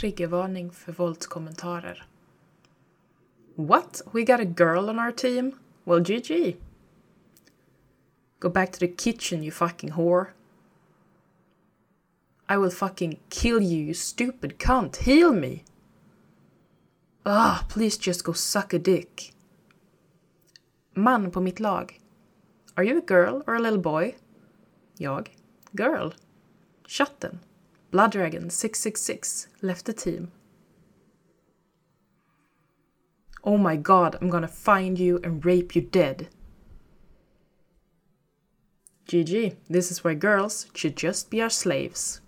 Triggervarning för våldskommentarer. What? We got a girl on our team? Well, GG. Go back to the kitchen, you fucking whore. I will fucking kill you, you stupid cunt. Heal me. Ah, please just go suck a dick. Man på mitt lag. Are you a girl or a little boy? Jag. Girl. Chatten. Blood Dragon 666 left the team. Oh my god, I'm gonna find you and rape you dead. GG, this is where girls should just be our slaves.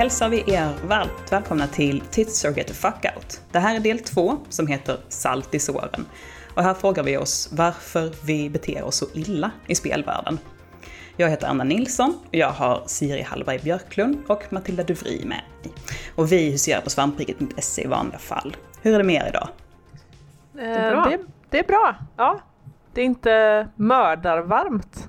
Hälsar vi er varmt välkomna till Tits or Get the Fuck Out. Det här är del två som heter Salt i såren. Och här frågar vi oss varför vi beter oss så illa i spelvärlden. Jag heter Anna Nilsson och jag har Siri Hallberg Björklund och Matilda Duvri med mig. Och vi huserar på svampriket.se i vanliga fall. Hur är det med er idag? Det är bra. Det, det är bra, ja. Det är inte mördarvarmt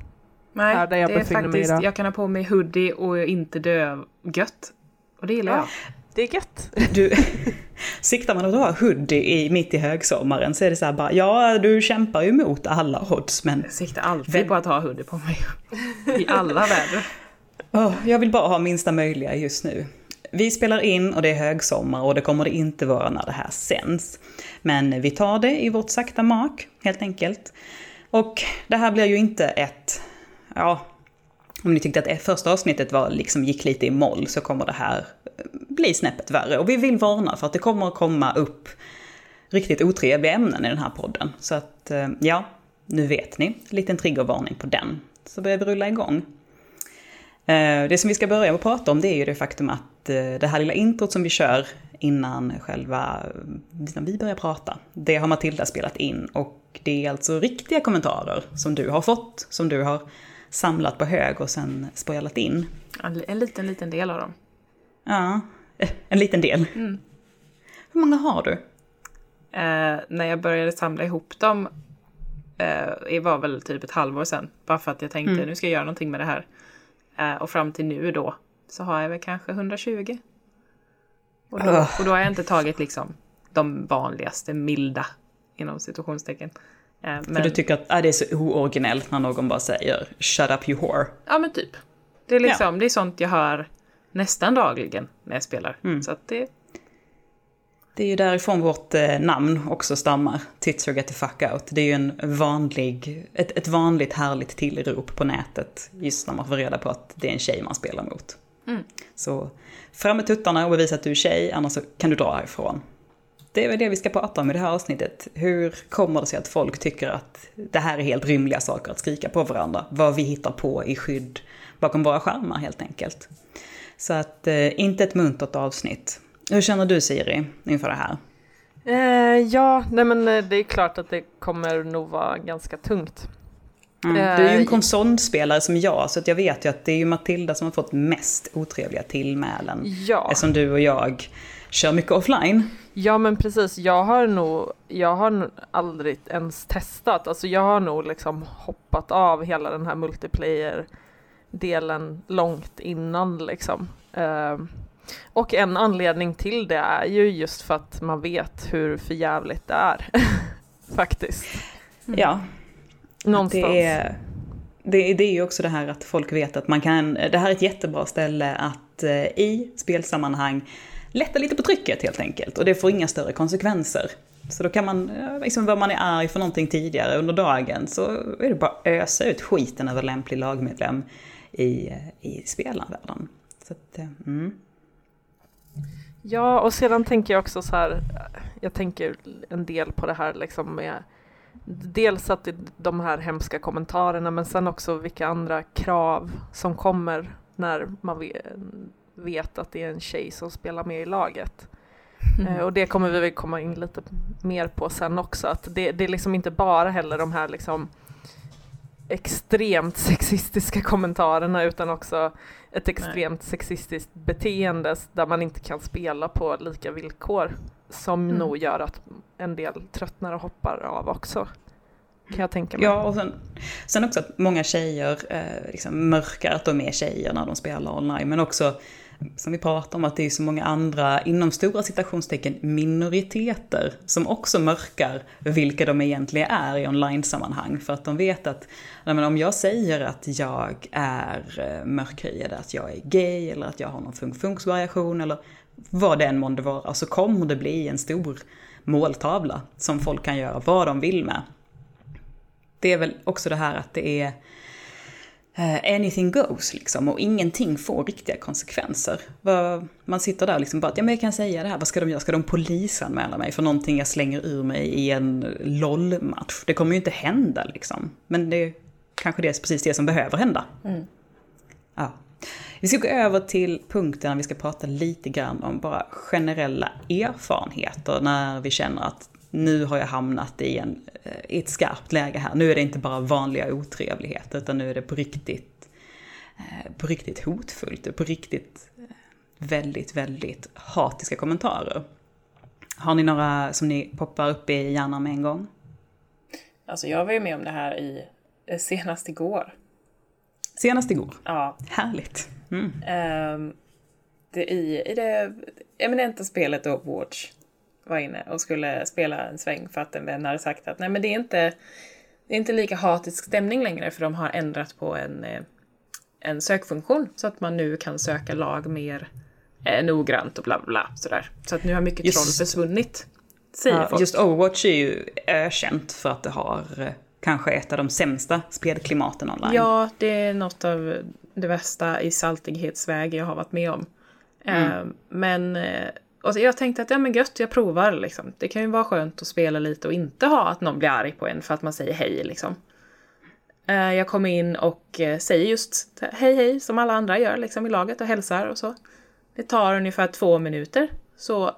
Nej, här där jag det är faktiskt, jag kan ha på mig hoodie och inte dö gött. Och det gillar jag. Det är gött. Du, siktar man att ha hoodie i, mitt i högsommaren så är det så här bara, ja du kämpar ju emot alla odds men Jag siktar alltid Vem- på att ha hoodie på mig. I alla väder. Åh, jag vill bara ha minsta möjliga just nu. Vi spelar in och det är högsommar och det kommer det inte vara när det här sänds. Men vi tar det i vårt sakta mak, helt enkelt. Och det här blir ju inte ett, ja, om ni tyckte att det första avsnittet var, liksom gick lite i moll så kommer det här eh, bli snäppet värre. Och vi vill varna för att det kommer att komma upp riktigt otrevliga ämnen i den här podden. Så att, eh, ja, nu vet ni. Liten triggervarning på den. Så börjar vi rulla igång. Eh, det som vi ska börja med att prata om det är ju det faktum att det här lilla introt som vi kör innan själva, innan vi börjar prata, det har Matilda spelat in och det är alltså riktiga kommentarer som du har fått, som du har samlat på hög och sen spelat in. En, en liten, liten del av dem. Ja, en liten del. Hur många har du? Eh, när jag började samla ihop dem, eh, det var väl typ ett halvår sedan. Bara för att jag tänkte Mm. nu ska jag göra någonting med det här. Eh, och fram till nu då så har jag väl kanske 120. Och då, Ugh. och då har jag inte tagit liksom de vanligaste milda inom situationstecken. Eh, För men, du tycker att ah, det är så ooriginellt när någon bara säger “shut up you whore”. ja men typ. Det är liksom, det är sånt jag hör nästan dagligen när jag spelar. Mm. Så det, Det är ju därifrån vårt eh, namn också stammar, Tits or get the fuck out. Det är ju en vanlig, ett, ett vanligt härligt tillrop på nätet, just när man får reda på att det är en tjej man spelar mot. Mm. Så fram med tuttarna och bevisa att du är tjej, annars så kan du dra härifrån. Det är väl det vi ska prata om i det här avsnittet. Hur kommer det sig att folk tycker att det här är helt rymliga saker att skrika på varandra? Vad vi hittar på i skydd bakom våra skärmar helt enkelt. Så att, eh, inte ett muntert avsnitt. Hur känner du Siri inför det här? Eh, ja, nej men eh, det är klart att det kommer nog vara ganska tungt. Mm. Eh, Du är ju en konsolspelare som jag, så att jag vet ju att det är ju Matilda som har fått mest otrevliga tillmälen. Ja, Eftersom du och jag kör mycket offline. ja men precis. Jag har nog, jag har aldrig ens testat. Alltså jag har nog liksom hoppat av hela den här multiplayer-delen långt innan liksom. Eh, och en anledning till det är ju just för att man vet hur förjävligt det är. Faktiskt. Ja, Någonstans. det är, det, det är ju också det här att folk vet att man kan, det här är ett jättebra ställe att eh, i spelsammanhang lätta lite på trycket helt enkelt. Och det får inga större konsekvenser. Så då kan man, liksom vad man är arg för någonting tidigare under dagen, så är det bara att ösa ut skiten över lämplig lagmedlem i, eh, i spelarvärlden. Så att, eh, mm. Ja, och sedan tänker jag också så här, jag tänker en del på det här liksom med dels att de här hemska kommentarerna men sen också vilka andra krav som kommer när man ve- vet att det är en tjej som spelar med i laget. Eh, och det kommer vi väl komma in lite mer på sen också, att det, det är liksom inte bara heller de här liksom extremt sexistiska kommentarerna utan också ett extremt Nej. sexistiskt beteende där man inte kan spela på lika villkor som mm. nog gör att en del tröttnar och hoppar av också. Kan jag tänka mig. Ja, och sen, sen också att många tjejer eh, liksom mörkar att de är tjejer när de spelar online, men också som vi pratar om, att det är så många andra, inom stora citationstecken, minoriteter som också mörkar vilka de egentligen är i online-sammanhang. För att de vet att men om jag säger att jag är eh, mörkhyad, att jag är gay eller att jag har någon funktionsvariation eller vad det än månde vara, så kommer det bli en stor måltavla som folk kan göra vad de vill med. Det är väl också det här att det är anything goes liksom och ingenting får riktiga konsekvenser. Man sitter där liksom bara att, ja men jag kan säga det här, vad ska de göra? Ska de polisanmäla mig för någonting jag slänger ur mig i en LOL-match? Det kommer ju inte hända liksom. Men det är kanske det är precis det som behöver hända. Mm. Ja. Vi ska gå över till punkten där vi ska prata lite grann om bara generella erfarenheter när vi känner att nu har jag hamnat i, en, eh, i ett skarpt läge här. Nu är det inte bara vanliga otrevligheter utan nu är det på riktigt, eh, på riktigt hotfullt på riktigt eh, väldigt, väldigt hatiska kommentarer. Har ni några som ni poppar upp i hjärnan med en gång? Alltså jag var ju med om det här i senast igår. Senast igår? Ja. Härligt. Mm. Um, det, i, I det eminenta spelet Overwatch var inne och skulle spela en sväng för att en vän hade sagt att nej men det är inte, det är inte lika hatisk stämning längre för de har ändrat på en, eh, en sökfunktion så att man nu kan söka lag mer eh, noggrant och bla bla sådär. Så att nu har mycket just, troll försvunnit. Säger ja. Just Overwatch är ju ökänt för att det har eh, kanske ett av de sämsta spelklimaten online. Ja, det är något av det värsta i saltighetsväg jag har varit med om. Mm. Men och jag tänkte att ja men gött, jag provar liksom. Det kan ju vara skönt att spela lite och inte ha att någon blir arg på en för att man säger hej liksom. Eh, jag kommer in och eh, säger just hej hej som alla andra gör liksom i laget och hälsar och så. Det tar ungefär två minuter så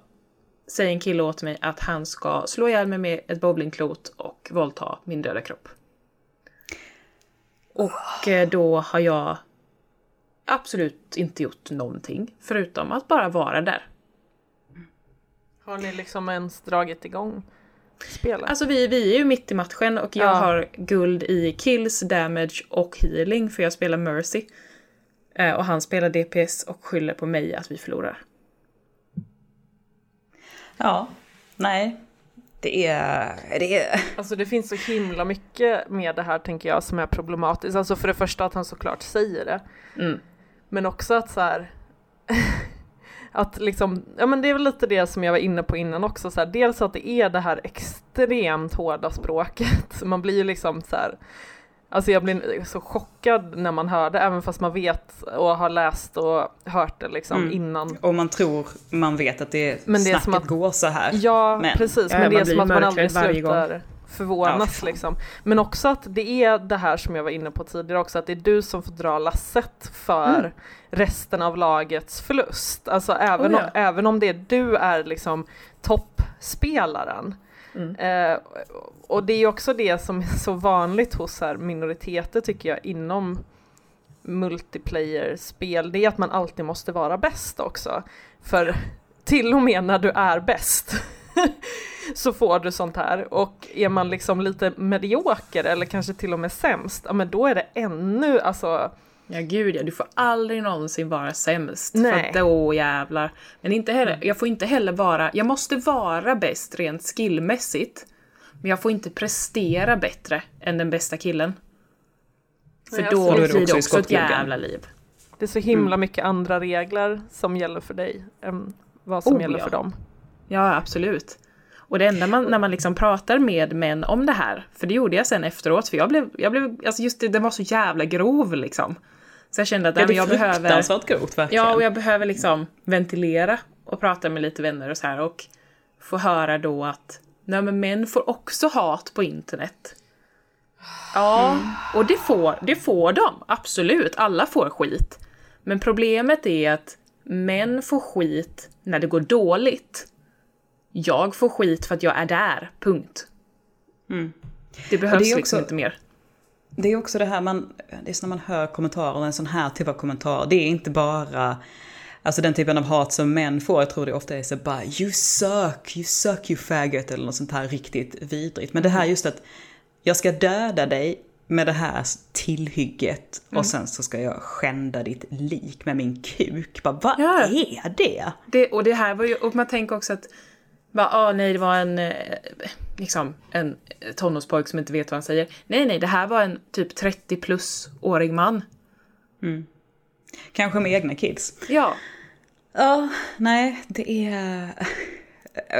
säger en kille åt mig att han ska slå ihjäl mig med ett bowlingklot och våldta min döda kropp. Och eh, då har jag absolut inte gjort någonting förutom att bara vara där. Har ni liksom ens dragit igång spelet? Alltså vi, vi är ju mitt i matchen och jag ja. har guld i kills, damage och healing för jag spelar Mercy. Eh, och han spelar DPS och skyller på mig att vi förlorar. Ja, nej. Det är, det är... Alltså det finns så himla mycket med det här tänker jag som är problematiskt. Alltså för det första att han såklart säger det. Mm. Men också att så här att liksom, ja men det är väl lite det som jag var inne på innan också, så här, dels att det är det här extremt hårda språket, man blir ju liksom så här, Alltså jag blir så chockad när man hör det, även fast man vet och har läst och hört det liksom mm. innan. Och man tror, man vet att det, men det snacket som att, går så här. Ja, men, precis, men det är som att man aldrig slutar förvånas ja, liksom. Men också att det är det här som jag var inne på tidigare också, att det är du som får dra lasset för mm. resten av lagets förlust. Alltså även, oh, ja. om, även om det är du är liksom toppspelaren. Mm. Eh, och det är också det som är så vanligt hos här minoriteter tycker jag inom multiplayer-spel, det är att man alltid måste vara bäst också. För till och med när du är bäst så får du sånt här. Och är man liksom lite medioker eller kanske till och med sämst, ja men då är det ännu, alltså Ja gud ja, du får aldrig någonsin vara sämst. Nej. För då jävlar. Men inte heller, jag får inte heller vara, jag måste vara bäst rent skillmässigt. Men jag får inte prestera bättre än den bästa killen. För då blir det också, också ett jävla liv. Det är så himla mm. mycket andra regler som gäller för dig än vad som oh, gäller ja. för dem. Ja, absolut. Och det enda man, när man liksom pratar med män om det här, för det gjorde jag sen efteråt, för jag blev, jag blev alltså just det, den var så jävla grov liksom. Så jag kände att ja, jag behöver... fruktansvärt grovt verkligen. Ja, och jag behöver liksom ventilera och prata med lite vänner och så här och få höra då att nej men män får också hat på internet. Ja, mm. och det får, det får de, absolut. Alla får skit. Men problemet är att män får skit när det går dåligt jag får skit för att jag är där, punkt. Mm. Det behövs det liksom inte mer. det är också det här man, det är när man hör kommentarer, en sån här typ av kommentar, det är inte bara Alltså den typen av hat som män får, jag tror det ofta är så bara you suck, you suck you faggot eller något sånt här riktigt vidrigt. Men det här just att jag ska döda dig med det här tillhygget mm. och sen så ska jag skända ditt lik med min kuk. Bara, vad ja. är det? det? Och det här var ju, och man tänker också att bara, ah, nej, det var en, eh, liksom, en tonårspojk som inte vet vad han säger. Nej, nej, det här var en typ 30 plus-årig man. Mm. Kanske med egna kids. Ja. Ja, nej, det är...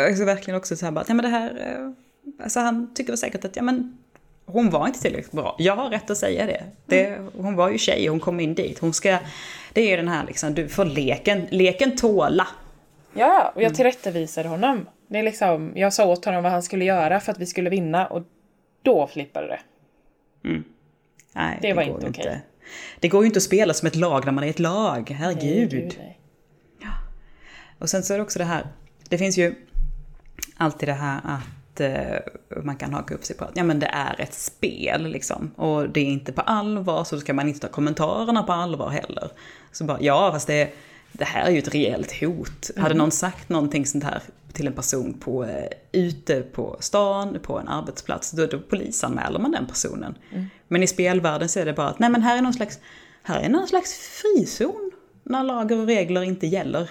Alltså verkligen också så här bara, ja men det här... Eh, alltså han tycker väl säkert att, ja men hon var inte tillräckligt bra. Jag har rätt att säga det. det mm. hon var ju tjej hon kom in dit. Hon ska... Det är ju den här liksom, du får leken, leken tåla. Ja, och jag mm. tillrättavisade honom. Det är liksom, jag sa åt honom vad han skulle göra för att vi skulle vinna och då flippade det. Mm. Nej, det, det var inte okej. Okay. Det går ju inte att spela som ett lag när man är ett lag, herregud. Nej, nej. Ja. Och sen så är det också det här, det finns ju alltid det här att eh, man kan haka upp sig på att ja, men det är ett spel liksom. Och det är inte på allvar, så då ska man inte ta kommentarerna på allvar heller. Så bara, ja fast det, det här är ju ett rejält hot. Mm. Hade någon sagt någonting sånt här till en person på, eh, ute på stan, på en arbetsplats, då, då polisanmäler man den personen. Mm. Men i spelvärlden så är det bara att nej men här är någon slags, här är någon slags frizon när lagar och regler inte gäller.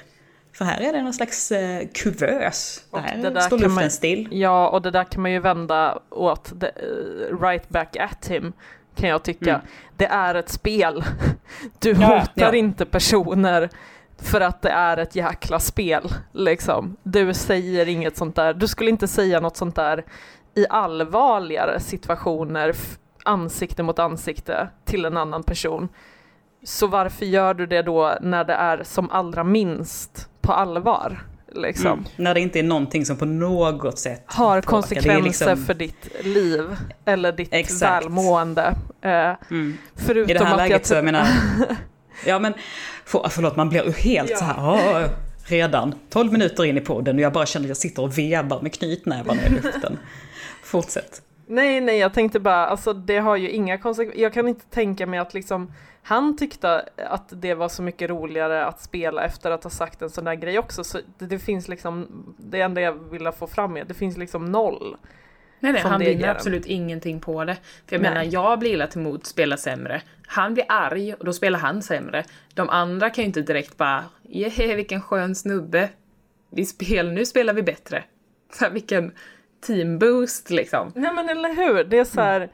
För här är det någon slags eh, kuvös. Och här det står luften man, still. Ja, och det där kan man ju vända åt the, uh, right back at him, kan jag tycka. Mm. Det är ett spel. Du ja, hotar ja. inte personer för att det är ett jäkla spel, liksom. Du säger inget sånt där, du skulle inte säga något sånt där i allvarligare situationer, ansikte mot ansikte, till en annan person. Så varför gör du det då när det är som allra minst på allvar? Liksom. Mm. När det inte är någonting som på något sätt har konsekvenser liksom... för ditt liv eller ditt Exakt. välmående. Eh, mm. Förutom I det här att läget jag så, jag menar, Ja men, för, förlåt man blir ju helt ja. så här, åh, redan 12 minuter in i podden och jag bara känner att jag sitter och vevar med knytnävarna i luften. Fortsätt. Nej, nej, jag tänkte bara, alltså det har ju inga konsekvenser. Jag kan inte tänka mig att liksom han tyckte att det var så mycket roligare att spela efter att ha sagt en sån där grej också. Så det, det finns liksom, det enda jag vill få fram är, det finns liksom noll Nej, nej, han vinner absolut ingenting på det. För jag nej. menar, jag blir illa till mod, spelar sämre. Han blir arg och då spelar han sämre. De andra kan ju inte direkt bara, jehe, vilken skön snubbe. Vi spel, nu spelar vi bättre. Så vilken teamboost liksom. Nej men eller hur, det är så här, mm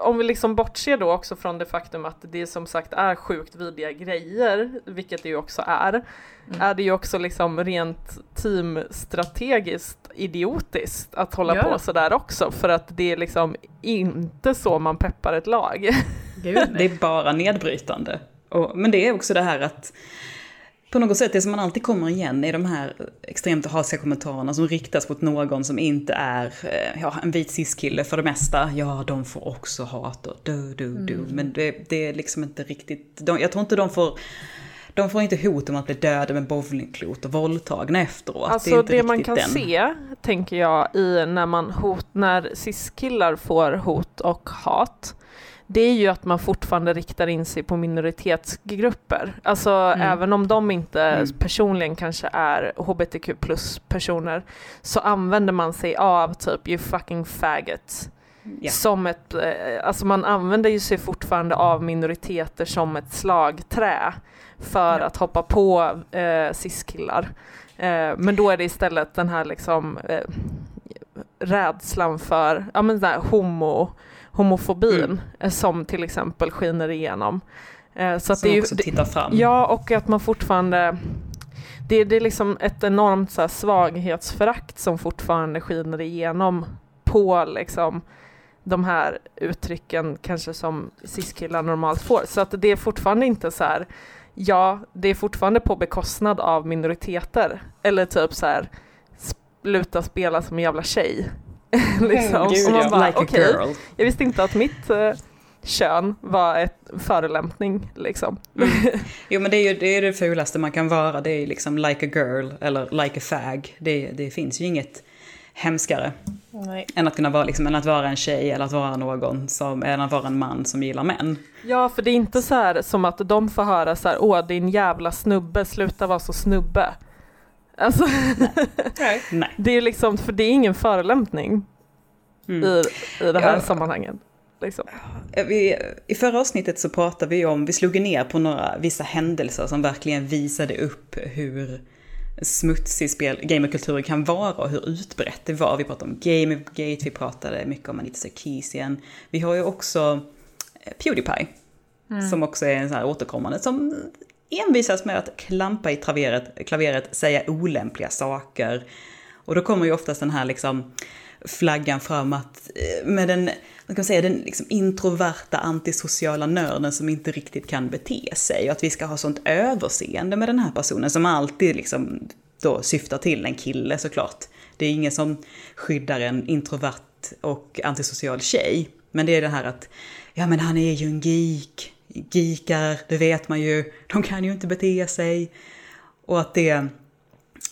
om vi liksom bortser då också från det faktum att det som sagt är sjukt vidriga grejer, vilket det ju också är, mm. är det ju också liksom rent teamstrategiskt idiotiskt att hålla ja. på sådär också, för att det är liksom inte så man peppar ett lag. Gud, det är bara nedbrytande. Och, men det är också det här att på något sätt, det som man alltid kommer igen är de här extremt hatiga kommentarerna som riktas mot någon som inte är eh, ja, en vit cis-kille för det mesta. Ja, de får också hat och du, du, du. Mm. Men det, det, är liksom inte riktigt, de, jag tror inte de får de får inte hot om att bli döda med bowlingklot och våldtagna efteråt. Alltså det, det man kan den. se, tänker jag, i när man hot, när cis-killar får hot och hat, det är ju att man fortfarande riktar in sig på minoritetsgrupper. Alltså mm. även om de inte mm. personligen kanske är hbtq plus personer så använder man sig av typ you fucking faggot. Yeah. Som ett, eh, alltså man använder ju sig fortfarande av minoriteter som ett slagträ för yeah. att hoppa på eh, cis-killar. Eh, men då är det istället den här liksom eh, rädslan för, ja men där homo homofobin mm. Som till exempel skiner igenom. Eh, så att som det är också ju, tittar fram. Ja, och att man fortfarande det, det är liksom ett enormt så här, svaghetsförakt som fortfarande skiner igenom på liksom de här uttrycken kanske som cis-killar normalt får. Så att det är fortfarande inte så här, ja, det är fortfarande på bekostnad av minoriteter. Eller typ så här, sluta spela som en jävla tjej. liksom. Gud, och man bara, like okay, jag visste inte att mitt uh, kön var ett förolämpning liksom. Mm. Jo men det är ju det, är det fulaste man kan vara, det är liksom like a girl eller like a fag. Det, det finns ju inget hemskare. Nej. Än att kunna vara, liksom, än att vara en tjej eller att vara någon som, än att vara en man som gillar män. Ja, för det är inte så här som att de får höra så här, åh din jävla snubbe, sluta vara så snubbe. Alltså, Nej. Nej. det är liksom, för det är ingen förolämpning Mm. i, i det här Ja. sammanhanget. Liksom. Vi, I förra avsnittet så pratade vi om, vi slog ner på några vissa händelser som verkligen visade upp hur smutsig spel, gamerkulturen kan vara och hur utbrett det var. Vi pratade om Gamergate, vi pratade mycket om Anita Sarkeesian. Vi har ju också eh, Pewdiepie, som också är en sån här återkommande, som envisas med att klampa i klaveret, klaveret säga olämpliga saker. Och då kommer ju oftast den här liksom flaggan fram att eh, med den, vad kan man säga, den liksom introverta antisociala nörden som inte riktigt kan bete sig. Och att vi ska ha sånt överseende med den här personen som alltid liksom då syftar till en kille såklart. Det är ingen som skyddar en introvert och antisocial tjej. Men det är det här att, ja men han är ju en geek. Geekar, det vet man ju, de kan ju inte bete sig. Och att det,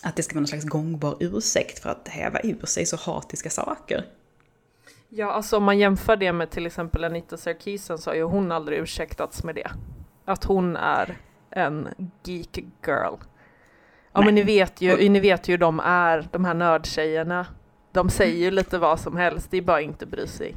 att det ska vara någon slags gångbar ursäkt för att häva ur sig så hatiska saker. Ja, alltså om man jämför det med till exempel Anita Sarkeesian så har ju hon aldrig ursäktats med det. Att hon är en geek girl. Ja Nej. men ni vet ju, ni vet ju hur de är, de här nördtjejerna. De säger ju lite vad som helst, det är bara inte bry sig.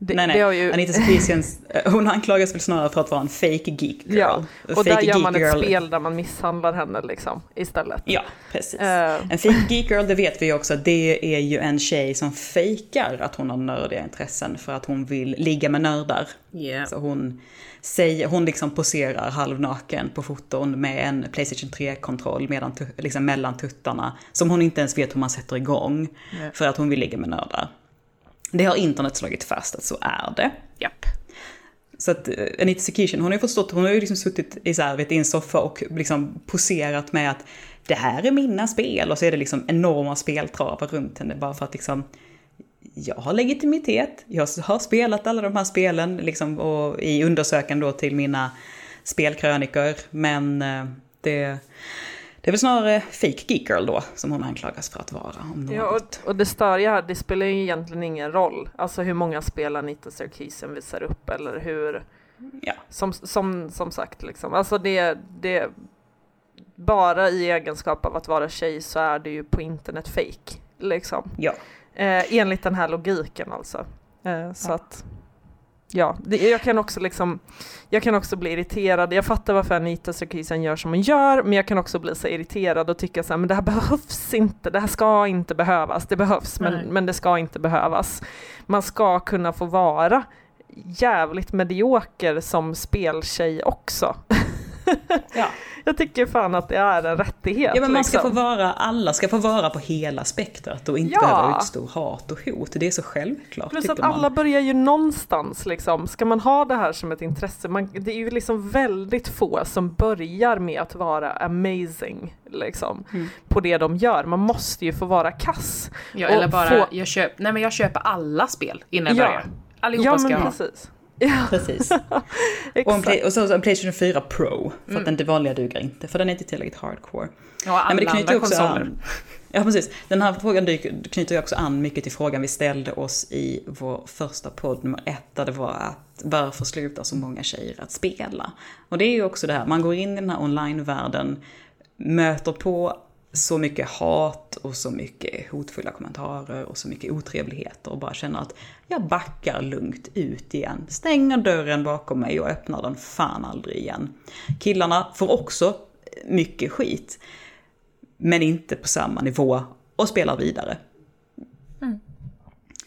Det, nej, nej. ju, Anita Sarkeesian, eh, hon anklagas väl snarare för att vara en fake geek girl. Ja, och fake där gör man ett girl- spel där man misshandlar henne liksom istället. Ja, precis. Eh, En fake geek girl, det vet vi ju också, det är ju en tjej som fejkar att hon har nördiga intressen för att hon vill ligga med nördar. Yeah. Så hon, säger, hon liksom poserar halvnaken på foton med en Playstation 3-kontroll medan, tu- liksom mellan tuttarna. Som hon inte ens vet hur man sätter igång. Nej. För att hon vill ligga med nördar. Det har internet slagit fast att så är det. Japp. Så att eh, Anita Sarkeesian, hon har ju förstått, hon har ju liksom suttit i, så här, vet, i en soffa och liksom poserat med att det här är mina spel och så är det liksom enorma speltravar runt henne bara för att liksom jag har legitimitet, jag har spelat alla de här spelen liksom, och i undersökan då till mina spelkrönikor, men eh, det, det är väl snarare fake geek girl då som hon anklagas för att vara. Om något. Ja, och, och det störiga här, det spelar ju egentligen ingen roll. Alltså hur många spel Anita Sarkeesian visar upp eller hur, ja. som, som, som sagt liksom. Alltså det, det, bara i egenskap av att vara tjej så är det ju på internet fake liksom. ja. Eh, enligt den här logiken alltså. Eh, så Ja. att, ja, det, jag kan också liksom, jag kan också bli irriterad. Jag fattar varför Anita Sarkeesian gör som hon gör, men jag kan också bli så irriterad och tycka så här, men det här behövs inte, det här ska inte behövas. Det behövs, men, Nej. men det ska inte behövas. Man ska kunna få vara jävligt medioker som speltjej också. ja. Jag tycker fan att det är en rättighet. Ja men man ska få liksom. vara, alla ska få vara på hela spektrat och inte Ja. behöva utstå hat och hot. Det är så självklart Plus att man. alla börjar ju någonstans liksom. Ska man ha det här som ett intresse? Man, det är ju liksom väldigt få som börjar med att vara amazing liksom. Mm. På det de gör. Man måste ju få vara kass. Ja, eller bara, få- jag, köp, nej, men jag köper alla spel innan Ja. jag börjar. Allihopa ja ska men jag ha. Ja, Precis. Och en, play, och så en Playstation 4 Pro, för Mm. att den vanliga duger inte, för den är inte tillräckligt hardcore. Ja, Nej, alla men det knyter andra också konsoler. an. Ja, precis. Den här frågan knyter ju också an mycket till frågan vi ställde oss i vår första podd nummer ett, där det var att varför slutar så många tjejer att spela? Och det är ju också det här, man går in i den här online-världen, möter på så mycket hat och så mycket hotfulla kommentarer och så mycket otrevligheter och bara känner att jag backar lugnt ut igen. Stänger dörren bakom mig och öppnar den fan aldrig igen. Killarna får också mycket skit men inte på samma nivå och spelar vidare.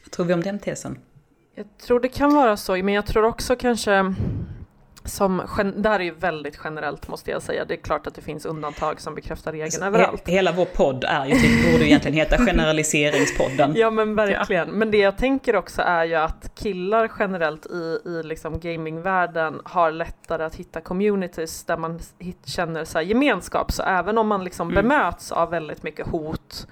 Vad tror vi om den tesen? Jag tror det kan vara så, men jag tror också kanske som, det här är ju väldigt generellt måste jag säga. Det är klart att det finns undantag som bekräftar regeln överallt. He- hela vår podd är ju, typ, borde egentligen heta generaliseringspodden. Ja men verkligen. Men det jag tänker också är ju att killar generellt i, i liksom gamingvärlden har lättare att hitta communities där man hit, känner så gemenskap. Så även om man liksom Mm. bemöts av väldigt mycket hot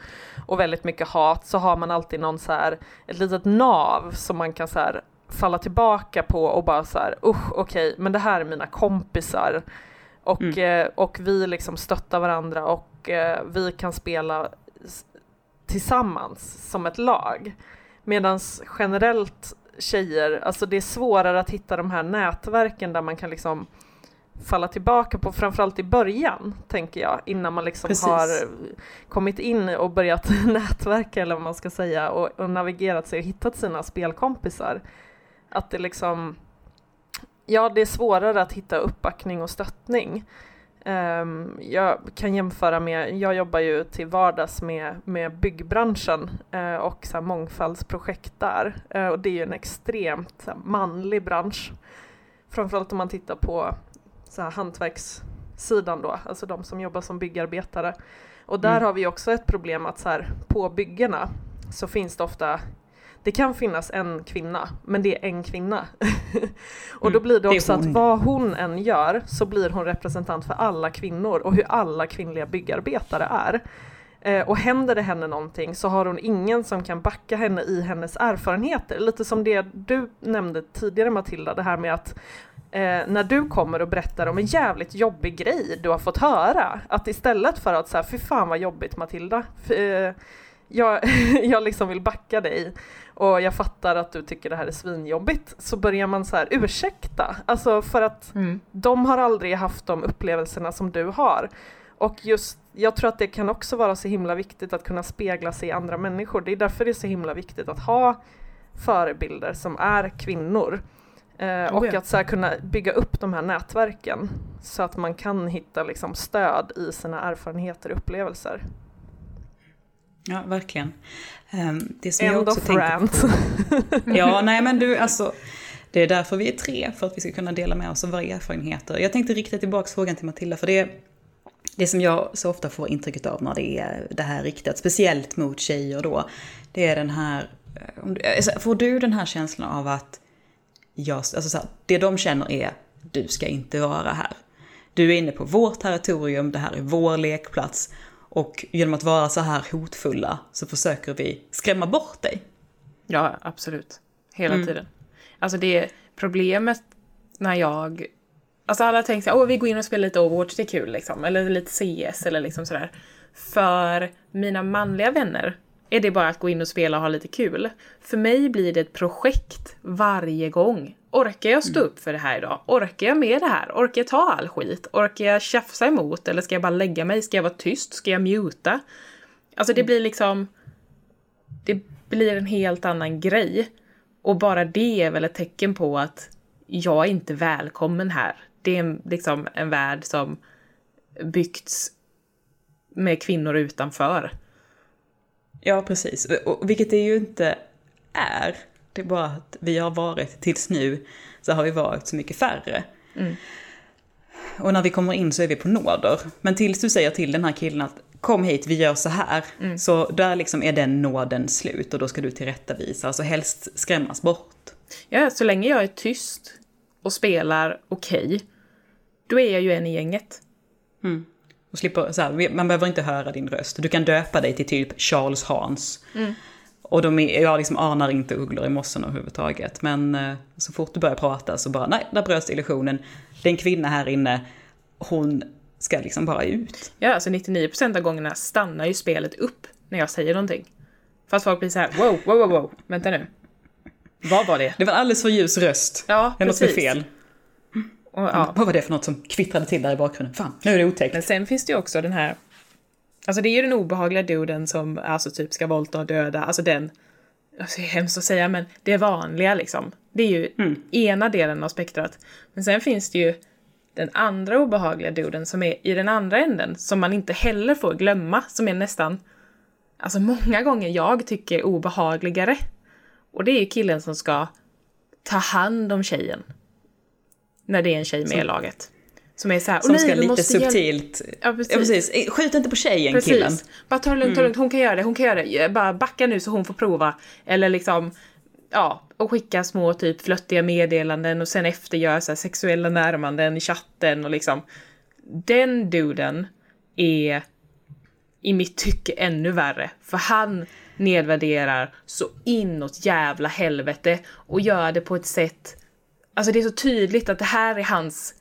och väldigt mycket hat så har man alltid någon så här, ett litet nav som man kan så här falla tillbaka på och bara så här, usch okej, men det här är mina kompisar. Och, Mm. eh, och vi liksom stöttar varandra och eh, vi kan spela tillsammans som ett lag. Medan generellt tjejer, alltså det är svårare att hitta de här nätverken där man kan liksom falla tillbaka på, framförallt i början, tänker jag, innan man liksom Precis. har kommit in och börjat nätverka, eller vad man ska säga, och, och navigerat sig och hittat sina spelkompisar. Att det liksom, ja, det är svårare att hitta uppbackning och stöttning. Ehm, jag kan jämföra med, jag jobbar ju till vardags med, med byggbranschen eh, och så här mångfaldsprojekt där. Eh, och det är ju en extremt här, manlig bransch. Framförallt om man tittar på så här, hantverkssidan då, alltså de som jobbar som byggarbetare. Och där Mm. har vi också ett problem att så här, på byggena så finns det ofta det kan finnas en kvinna, men det är en kvinna. och då Mm, blir det det också att hon. vad hon än gör så blir hon representant för alla kvinnor och hur alla kvinnliga byggarbetare är. Eh, och händer det henne någonting så har hon ingen som kan backa henne i hennes erfarenheter. Lite som det du nämnde tidigare Matilda, det här med att eh, när du kommer och berättar om en jävligt jobbig grej du har fått höra, att istället för att säga fy fan vad jobbigt Matilda, f- eh, jag, jag liksom vill backa dig och jag fattar att du tycker det här är svinjobbigt, så börjar man så här ursäkta, alltså för att Mm. de har aldrig haft de upplevelserna som du har. Och just, jag tror att det kan också vara så himla viktigt att kunna spegla sig i andra människor. Det är därför det är så himla viktigt att ha förebilder som är kvinnor. Eh, och att så här kunna bygga upp de här nätverken så att man kan hitta liksom stöd i sina erfarenheter och upplevelser. Ja, verkligen. Ehm, Det som jag End också of rant. Ja, nej men du, alltså. Det är därför vi är tre, för att vi ska kunna dela med oss av våra erfarenheter. Jag tänkte rikta tillbaka frågan till Matilda, för det, det som jag så ofta får intrycket av när det är det här riktat, speciellt mot tjejer då, det är den här... eh, alltså, Får du den här känslan av att jag, alltså så här, det de känner är du ska inte vara här. Du är inne på vårt territorium, det här är vår lekplats. Och genom att vara så här hotfulla så försöker vi skrämma bort dig. Ja, absolut. Hela Mm. tiden. Alltså det är problemet när jag... Alltså alla tänker såhär, åh vi går in och spelar lite Overwatch, det är kul liksom. Eller lite CS eller liksom sådär. För mina manliga vänner är det bara att gå in och spela och ha lite kul. För mig blir det ett projekt varje gång. Orkar jag stå upp för det här idag? Orkar jag med det här? Orkar jag ta all skit? Orkar jag tjafsa emot? Eller ska jag bara lägga mig? Ska jag vara tyst? Ska jag muta? Alltså det blir liksom... Det blir en helt annan grej. Och bara det är väl ett tecken på att jag är inte välkommen här. Det är liksom en värld som byggts med kvinnor utanför. Ja, precis. Vilket det ju inte är. Det är bara att vi har varit, tills nu, så har vi varit så mycket färre. Mm. Och när vi kommer in så är vi på nåder. Men tills du säger till den här killen att kom hit, vi gör så här. Så där liksom är den nåden slut och då ska du tillrättavisa, alltså helst skrämmas bort. Ja, så länge jag är tyst och spelar okej, då är jag ju en i gänget. Och slipper, så här, man behöver inte höra din röst. Du kan döpa dig till typ Charles Hans. Och de är, jag liksom anar inte ugglor i mossen överhuvudtaget. Men eh, så fort du börjar prata så bara, nej, där bröts illusionen. Det är en kvinna här inne, hon ska liksom bara ut. Ja, alltså 99% av gångerna stannar ju spelet upp när jag säger någonting. För att folk blir så här: wow, wow, wow, wow, vänta nu. Vad var det? Det var en alldeles för ljus röst. Ja, det är något som är precis. fel. Och, ja. Vad var det för något som kvittrade till där i bakgrunden? Fan, nu är det otäckt. Men sen finns det ju också den här, alltså det är ju den obehagliga duden som alltså typ ska våldta och döda, alltså den, alltså det är hemskt att säga men det är vanliga liksom. Det är ju ena delen av spektrat. Men sen finns det ju den andra obehagliga duden som är i den andra änden, som man inte heller får glömma, som är nästan, alltså många gånger jag tycker obehagligare. Och det är ju killen som ska ta hand om tjejen. När det är en tjej med i laget. Som är så här, Som "Åh nej, ska lite måste hjälpa." subtilt... Ja, precis. Ja, precis. Skjut inte på tjejen, Precis. killen. Bara ta det lugnt, ta det lugnt. Hon kan göra det, hon kan göra det. Bara backa nu så hon får prova. Eller liksom, ja, och skicka små typ flöttiga meddelanden och sen efter göra så här sexuella närmanden i chatten och liksom. Den duden är i mitt tycke ännu värre. För han nedvärderar så inåt jävla helvete och gör det på ett sätt Alltså det är så tydligt att det här är hans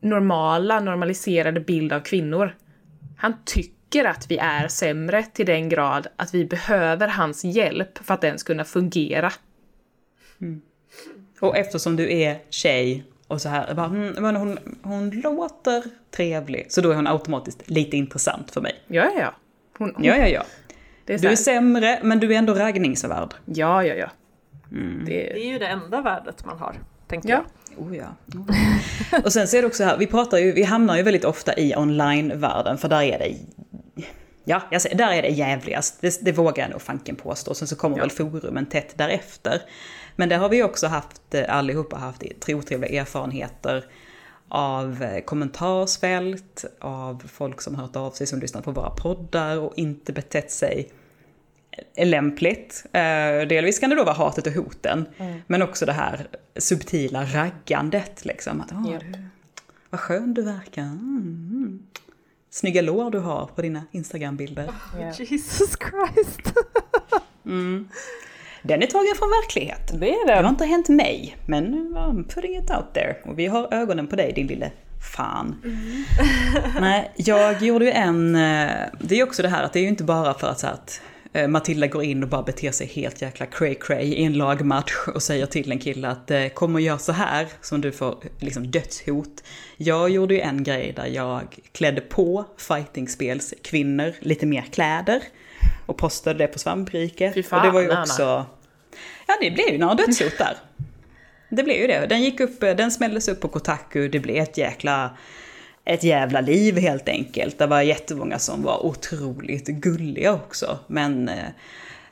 normala, normaliserade bild av kvinnor. Han tycker att vi är sämre till den grad att vi behöver hans hjälp för att den ska kunna fungera. Och eftersom du är tjej och så här, bara, mm, men hon, hon låter trevlig, så då är hon automatiskt lite intressant för mig. Ja, ja, ja. Hon, hon, Ja, ja, ja. Det är Du är sämre, men du är ändå raggningsvärd. ja, ja, ja. Mm. Det, Det är ju det enda värdet man har, tänker Ja. jag. Oh ja. och sen är det också här, vi pratar ju, vi hamnar ju väldigt ofta i online-världen, för där är det Ja, jag säger, där är det jävligast. Det, det vågar jag nog fanken påstå. Sen så kommer Ja. väl forumen tätt därefter. Men där har vi också haft, eh, allihopa haft otrevliga erfarenheter av eh, kommentarsfält, av folk som har hört av sig som lyssnar på våra poddar och inte betett sig lämpligt. Eh, delvis kan det då vara hatet och hoten, men också det här subtila raggandet. Liksom. Att, "Åh, Japp. du, vad skön du verkar. Mm. Snygga lår du har på dina Instagram-bilder. Jesus Christ. Den är tagen från verkligheten. det är Det har det. inte hänt mig, men I'm putting it out there. Och vi har ögonen på dig din lille fan. Nej, jag gjorde ju en... eh, Det är ju också det här att det är ju inte bara för att, så att Matilda går in och bara beter sig helt jäkla cray cray i en lagmatch och säger till en kille att eh, kom och gör så här som du får liksom dödshot. Jag gjorde ju en grej där jag klädde på fightingspels kvinnor lite mer kläder och postade det på svampriket. Fy fan, och det var ju också... Ja, det blev ju några dödshot där. Det blev ju det. Den gick upp, den smälldes upp på Kotaku, det blev ett jäkla, ett jävla liv helt enkelt. Det var jättemånga som var otroligt gulliga också. Men eh,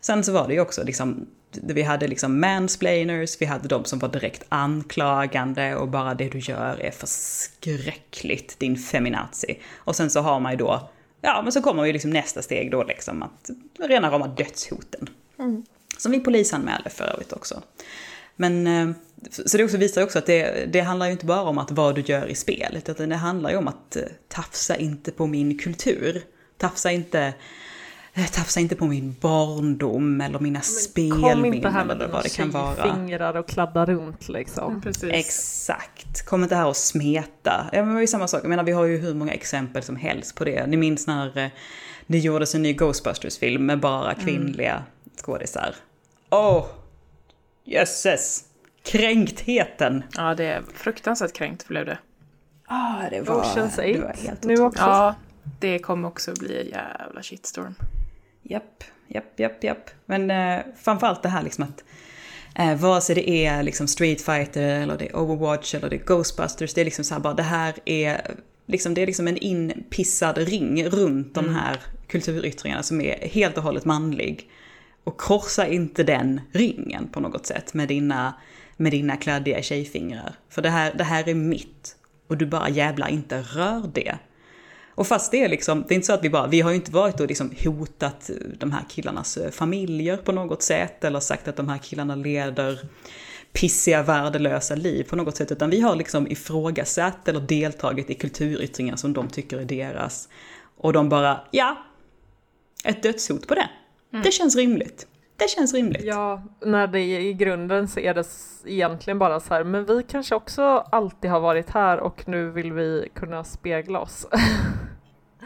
sen så var det ju också liksom, vi hade liksom mansplainers, vi hade de som var direkt anklagande och bara det du gör är förskräckligt, din feminazi. Och sen så har man ju då, ja men så kommer ju liksom nästa steg då liksom att rena rama dödshoten. Som vi polisanmälde för övrigt också. Men, eh, så det också visar också att det, det handlar ju inte bara om att vad du gör i spelet, utan det handlar ju om att eh, tafsa inte på min kultur. Tafsa inte, eh, tafsa inte på min barndom eller mina Kom inte spelminnen här med eller vad det kan vara. tjejfingrar och kladda runt liksom. Precis. Exakt. Kom inte här och smeta. Ja, men det var ju samma sak. Jag menar, vi har ju hur många exempel som helst på det. Ni minns när det gjordes en ny Ghostbusters-film med bara kvinnliga skådisar. Åh! Jösses! Kränktheten! Ja, det är fruktansvärt kränkt blev det. Ah, det Oceans det var 8 helt nu också. Ja, det kommer också bli en jävla shitstorm. Japp, japp, japp, japp. Men eh, framförallt det här liksom att eh, vare sig det är liksom Street Fighter eller det är Overwatch eller det är Ghostbusters, det är liksom så här bara det här är liksom, det är liksom en inpissad ring runt de här kulturyttringarna som är helt och hållet manlig. Och korsa inte den ringen på något sätt med dina, med dina kladdiga tjejfingrar. För det här, det här är mitt. Och du bara jävlar inte rör det. Och fast det är liksom, det är inte så att vi bara, vi har ju inte varit och liksom hotat de här killarnas eh, familjer på något sätt, eller sagt att de här killarna leder pissiga, värdelösa liv på något sätt, utan vi har liksom ifrågasatt eller deltagit i kulturyttringar som de tycker är deras. Och de bara, ja, ett dödshot på det. Det känns rimligt. Det känns rimligt. Ja, när det är i grunden så är det egentligen bara så här, men vi kanske också alltid har varit här och nu vill vi kunna spegla oss.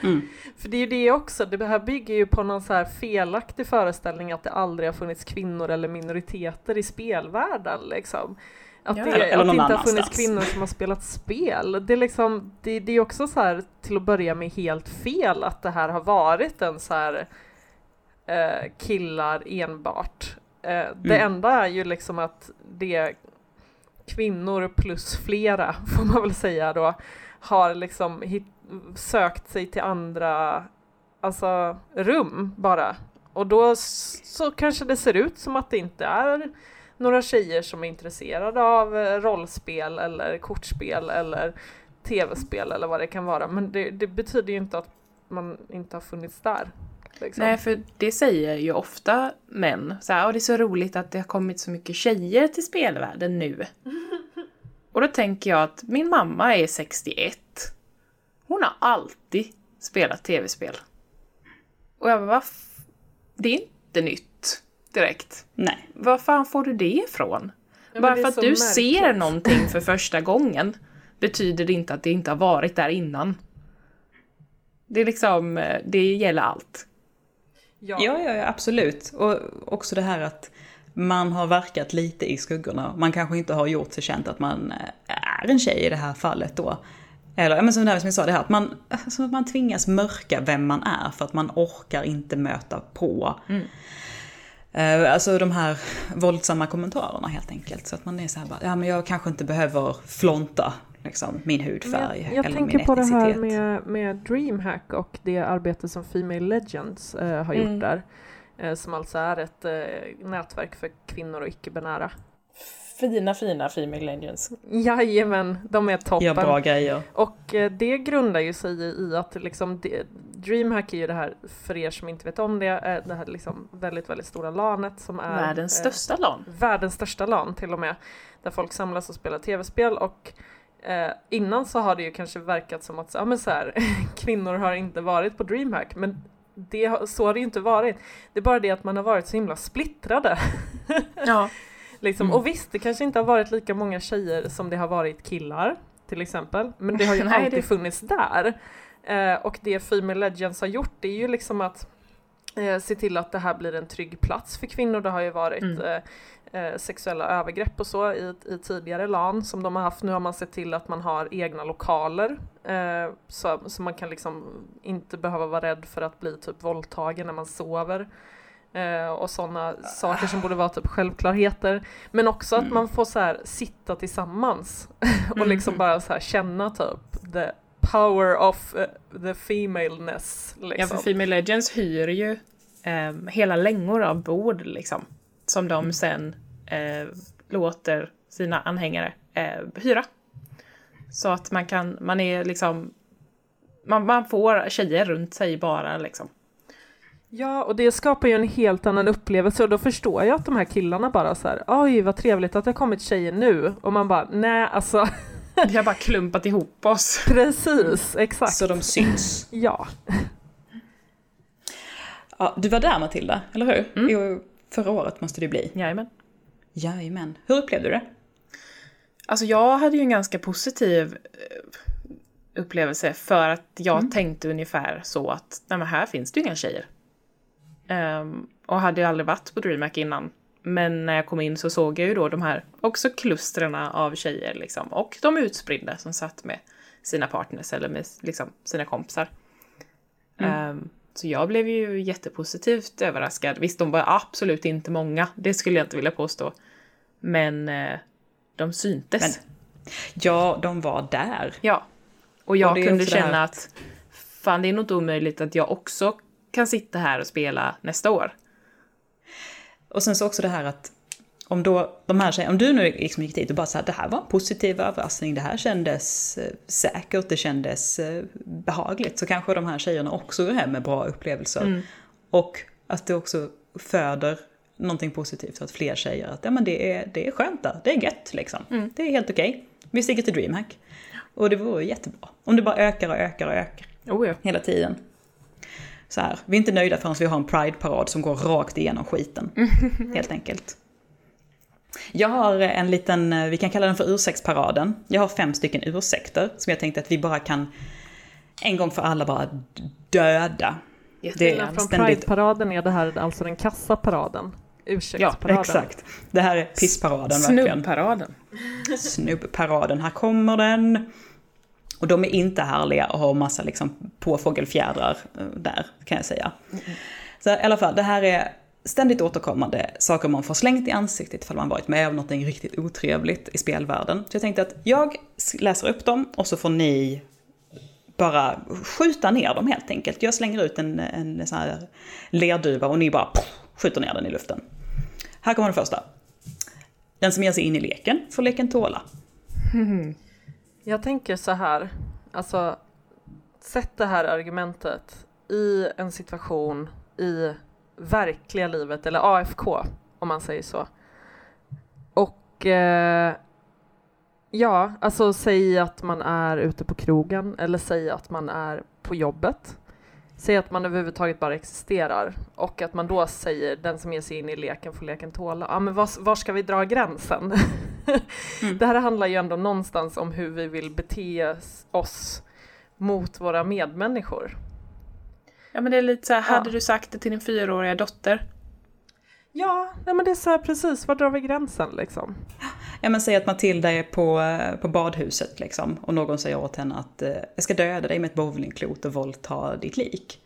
Mm. För det är ju det också, det här bygger ju på någon så här felaktig föreställning att det aldrig har funnits kvinnor eller minoriteter i spelvärlden liksom. Att Ja. det, Eller att det inte har funnits kvinnor som har spelat spel. Det är liksom, det, det är också så här till att börja med helt fel att det här har varit en så här eh, killar enbart. Eh, det Mm. enda är ju liksom att det är kvinnor plus flera, får man väl säga då, har liksom hit, sökt sig till andra alltså, rum bara. Och då så kanske det ser ut som att det inte är några tjejer som är intresserade av eh, rollspel eller kortspel eller tv-spel eller vad det kan vara. Men det, det betyder ju inte att man inte har funnits där. Liksom. Nej, för det säger ju ofta män. Så här, "Åh, det är så roligt att det har kommit så mycket tjejer till spelvärlden nu. Och då tänker jag att min mamma är 61. Hon har alltid spelat tv-spel. Och jag bara, "Va f- det är inte nytt direkt. Nej. Var fan får du det ifrån? Ja, Bara för att du ser märkligt. någonting för första gången betyder det inte att det inte har varit där innan. Det är liksom, eh, det gäller allt. Ja. ja, ja, absolut. Och också det här att man har verkat lite i skuggorna. Man kanske inte har gjort sig känt att man är en tjej i det här fallet då. Eller men som, där, som jag sa, det här att man, alltså, man tvingas mörka vem man är för att man orkar inte möta på. Mm. Uh, alltså de här våldsamma kommentarerna helt enkelt. Så att man är så här bara, ja men jag kanske inte behöver flonta liksom, min hudfärg jag, jag eller tänker min på det här med, med DreamHack och det arbete som Female Legends uh, har gjort mm. där. Uh, som alltså är ett nätverk för kvinnor och icke-binära fina, fina Female Legends. Jajamän, de är toppen. Gör bra grejer. Och eh, det grundar ju sig i att liksom det, DreamHack är ju det här, för er som inte vet om det, eh, det här liksom väldigt, väldigt stora LANet som är Världens eh, största LAN. Världens största LAN till och med. Där folk samlas och spelar tv-spel och eh, innan så har det ju kanske verkat som att ja, men så här, kvinnor har inte varit på DreamHack men det, så har det ju inte varit. Det är bara det att man har varit så himla splittrade. ja. Liksom. Mm. Och visst, det kanske inte har varit lika många tjejer som det har varit killar till exempel. Men det har ju Nej, alltid det... funnits där. Eh, och det Female Legends har gjort det är ju liksom att eh, se till att det här blir en trygg plats för kvinnor. Det har ju varit mm. eh, eh sexuella övergrepp och så i, i, tidigare LAN som de har haft. Nu har man sett till att man har egna lokaler eh, så, så man kan liksom inte behöva vara rädd för att bli typ våldtagen när man sover. Eh, och sådana saker som borde vara typ självklarheter. Men också att mm. man får så här, sitta tillsammans och mm. liksom bara så här, känna typ the power of uh, the femaleness. Liksom. Ja, för Female Legends hyr ju eh, hela längor av bord liksom. Som de mm. sen eh, låter sina anhängare eh, hyra. Så att man kan, man är liksom, man, man får tjejer runt sig bara liksom. Ja, och det skapar ju en helt annan upplevelse och då förstår jag att de här killarna bara så här, oj vad trevligt att det har kommit tjejer nu och man bara, nej alltså. Vi har bara klumpat ihop oss. Precis, exakt. Så de syns. ja. ja. Du var där Matilda, eller hur? Mm. Förra året måste det bli. Jajamän. Jajamän. Hur upplevde du det? Alltså jag hade ju en ganska positiv eh, upplevelse för att jag mm. tänkte ungefär så att nej men här finns det ju inga tjejer. Um, och hade ju aldrig varit på DreamHack innan. Men när jag kom in så såg jag ju då de här också klustrarna av tjejer liksom. Och de utspridda som satt med sina partners eller med liksom, sina kompisar. Mm. Um, så jag blev ju jättepositivt överraskad. Visst, de var absolut inte många, det skulle jag inte vilja påstå. Men uh, de syntes. Men, ja, de var där. Ja. Och jag och kunde känna att fan, det är nog inte omöjligt att jag också kan sitta här och spela nästa år. Och sen så också det här att om, då, de här tjejerna, om du nu liksom gick dit och bara sa att det här var en positiv överraskning, det här kändes eh, säkert, det kändes eh, behagligt, så kanske de här tjejerna också går hem med bra upplevelser. Mm. Och att det också föder någonting positivt, så att fler tjejer att ja, men det, är, det är skönt där, det är gött liksom. Mm. Det är helt okej. Okay. Vi sticker till DreamHack. Och det vore jättebra. Om det bara ökar och ökar och ökar. Oh ja. Hela tiden så här, vi är inte nöjda förrän vi har en Pride-parad som går rakt igenom skiten. helt enkelt. Jag har en liten, vi kan kalla den för ursäktsparaden. Jag har fem stycken ursäkter som jag tänkte att vi bara kan en gång för alla bara döda. Det är från ständigt... Pride-paraden är det här alltså den kassaparaden. Ursäktsparaden. Ja, exakt. Det här är pissparaden verkligen. Snubbparaden. Snubbparaden, här kommer den. Och de är inte härliga och har massa liksom påfågelfjädrar eh, där, kan jag säga. Så i alla fall, det här är ständigt återkommande saker man får slängt i ansiktet ifall man varit med om något riktigt otrevligt i spelvärlden. Så jag tänkte att jag läser upp dem och så får ni bara skjuta ner dem helt enkelt. Jag slänger ut en, en sån här lerduva och ni bara pff, skjuter ner den i luften. Här kommer den första. Den som ger sig in i leken får leken tåla. Jag tänker så här, alltså sätt det här argumentet i en situation i verkliga livet, eller AFK om man säger så. Och eh, ja, alltså säg att man är ute på krogen eller säg att man är på jobbet. Säg att man överhuvudtaget bara existerar och att man då säger den som ger sig in i leken får leken tåla. Ja, men var, var ska vi dra gränsen? mm. Det här handlar ju ändå någonstans om hur vi vill bete oss mot våra medmänniskor. Ja men det är lite så här, hade Ja. du sagt det till din fyraåriga dotter? Ja, nej men det är så här precis, var drar vi gränsen liksom? Ja men säg att Matilda är på, eh, på badhuset liksom och någon säger åt henne att eh, jag ska döda dig med ett bowlingklot och våldta ditt lik.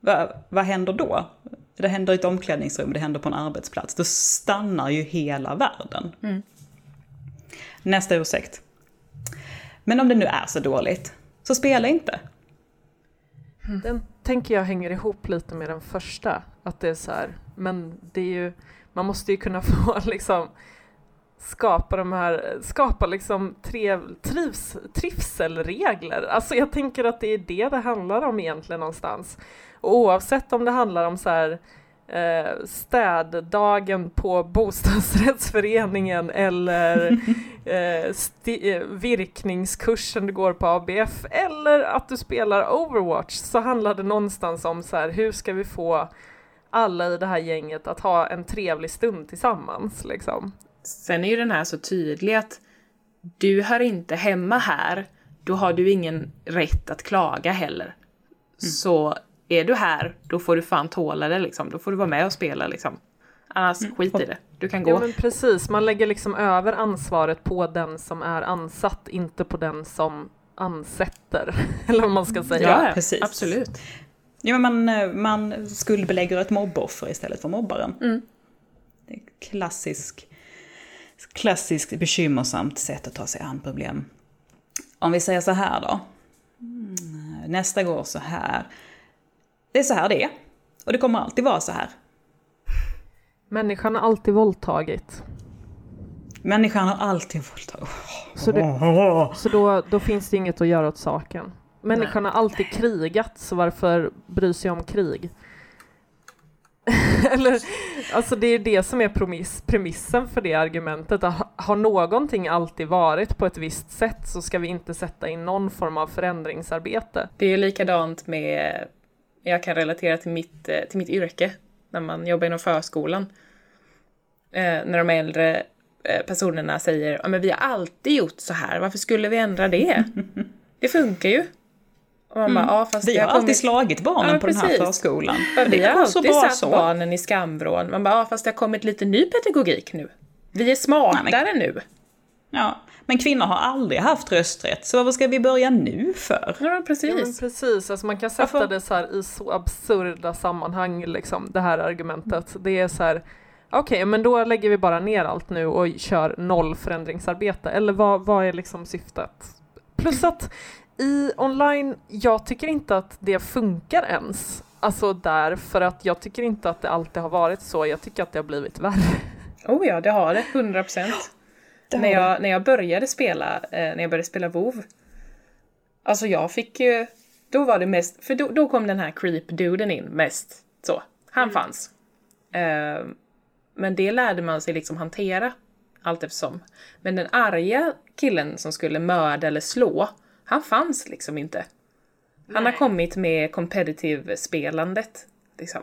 Va, vad händer då? Det händer i ett omklädningsrum, det händer på en arbetsplats. Då stannar ju hela världen. Nästa ursäkt. Men om det nu är så dåligt, så spela inte. Den tänker jag hänger ihop lite med den första. Att det är så här, men det är ju, man måste ju kunna få liksom skapa de här, skapa liksom trev, trivs, trivselregler. Alltså jag tänker att det är det det handlar om egentligen någonstans. Och oavsett om det handlar om så här eh, städdagen på bostadsrättsföreningen eller eh, sti- eh, virkningskursen du går på ABF eller att du spelar Overwatch så handlar det någonstans om så här, hur ska vi få alla i det här gänget att ha en trevlig stund tillsammans liksom. Sen är ju den här så tydlig att du hör inte hemma här, då har du ingen rätt att klaga heller. Så är du här, då får du fan tåla det liksom. Då får du vara med och spela liksom. Annars skit i det. Du kan gå. Ja men precis, man lägger liksom över ansvaret på den som är ansatt, inte på den som ansätter. Eller vad man ska säga. ja, precis. absolut. Ja, men man, eh, man skuldbelägger ett mobboffer istället för mobbaren. Mm. Det är ett klassisk, klassiskt bekymmersamt sätt att ta sig an problem. Om vi säger så här då. Mm, Nästa går så här. Det är så här det är. Och det kommer alltid vara så här. Människan har alltid våldtagit. Människan har alltid våldtagit. Så, det, så då, då finns det inget att göra åt saken. Människan har alltid krigat, så varför bry sig om krig? Eller, alltså det är det som är premiss, premissen för det argumentet. Att Har någonting alltid varit på ett visst sätt så ska vi inte sätta in någon form av förändringsarbete. Det är ju likadant med, jag kan relatera till mitt, eh, till mitt yrke, när man jobbar inom förskolan. Eh, när de äldre eh, personerna säger, ja men vi har alltid gjort så här, varför skulle vi ändra det? Det funkar ju. Och man bara, ja fast Vi det har alltid kommit- slagit barnen Ja, på den här precis. förskolan. Ja, Vi har alltid satt så. barnen i skamvrån. Man bara, ja fast det har kommit lite ny pedagogik nu. Vi är smartare nu. Ja, men kvinnor har aldrig haft rösträtt, så varför ska vi börja nu för? Ja, precis. Ja, men precis, alltså man kan sätta Varför? det så här i så absurda sammanhang, liksom, det här argumentet. Det är så här, okej, men då lägger vi bara ner allt nu och kör noll förändringsarbete. Eller vad, vad är liksom syftet? Plus att i online, jag tycker inte att det funkar ens. Alltså där, för att jag tycker inte att det alltid har varit så. Jag tycker att det har blivit värre. Oh ja, det har det. 100 procent. När jag, när jag började spela, eh, när jag började spela WoW Alltså jag fick ju, då var det mest, för då, då kom den här creep-duden in mest. Så, han fanns. Eh, men det lärde man sig liksom hantera allt eftersom. Men den arga killen som skulle mörda eller slå, han fanns liksom inte. Han har kommit med competitive-spelandet. Liksom.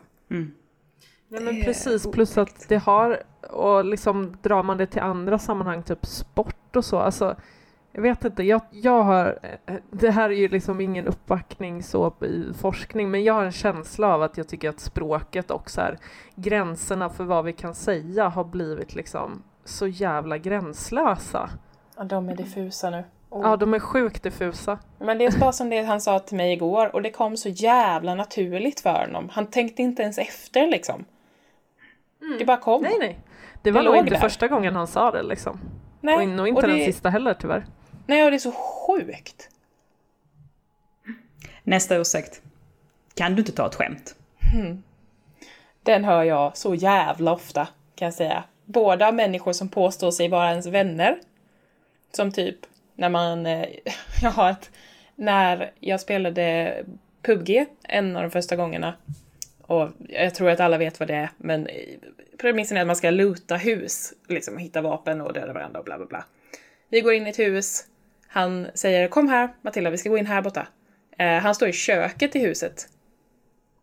Nej men precis, plus att det har, och liksom drar man det till andra sammanhang, typ sport och så, alltså jag vet inte, jag, jag har, eh, det här är ju liksom ingen uppbackning så i forskning, men jag har en känsla av att jag tycker att språket och så här, gränserna för vad vi kan säga har blivit liksom så jävla gränslösa. Ja, de är diffusa nu. Ja, de är sjukt diffusa. Men det är bara som det han sa till mig igår och det kom så jävla naturligt för honom. Han tänkte inte ens efter liksom. Det bara kom. Nej, nej. Det var Det nog inte där. första gången han sa det liksom. Nej, och nog inte och den det, sista heller tyvärr. Nej, och det är så sjukt. Nästa ursäkt. Kan du inte ta ett skämt? Den hör jag så jävla ofta, kan jag säga. Både av människor som påstår sig vara ens vänner. Som typ när man... eh, Jag har ett... När jag spelade PubG, en av de första gångerna. Och jag tror att alla vet vad det är, men premissen är att man ska loota hus. Liksom hitta vapen och döda varandra och bla bla bla. Vi går in i ett hus. Han säger kom här Matilda, vi ska gå in här borta. Eh, han står i köket i huset.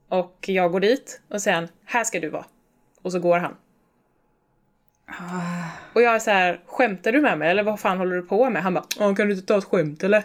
Och jag går dit och säger här ska du vara. Och så går han. Och jag är så här, skämtar du med mig eller vad fan håller du på med? Han bara, "Ja, kan du inte ta ett skämt eller?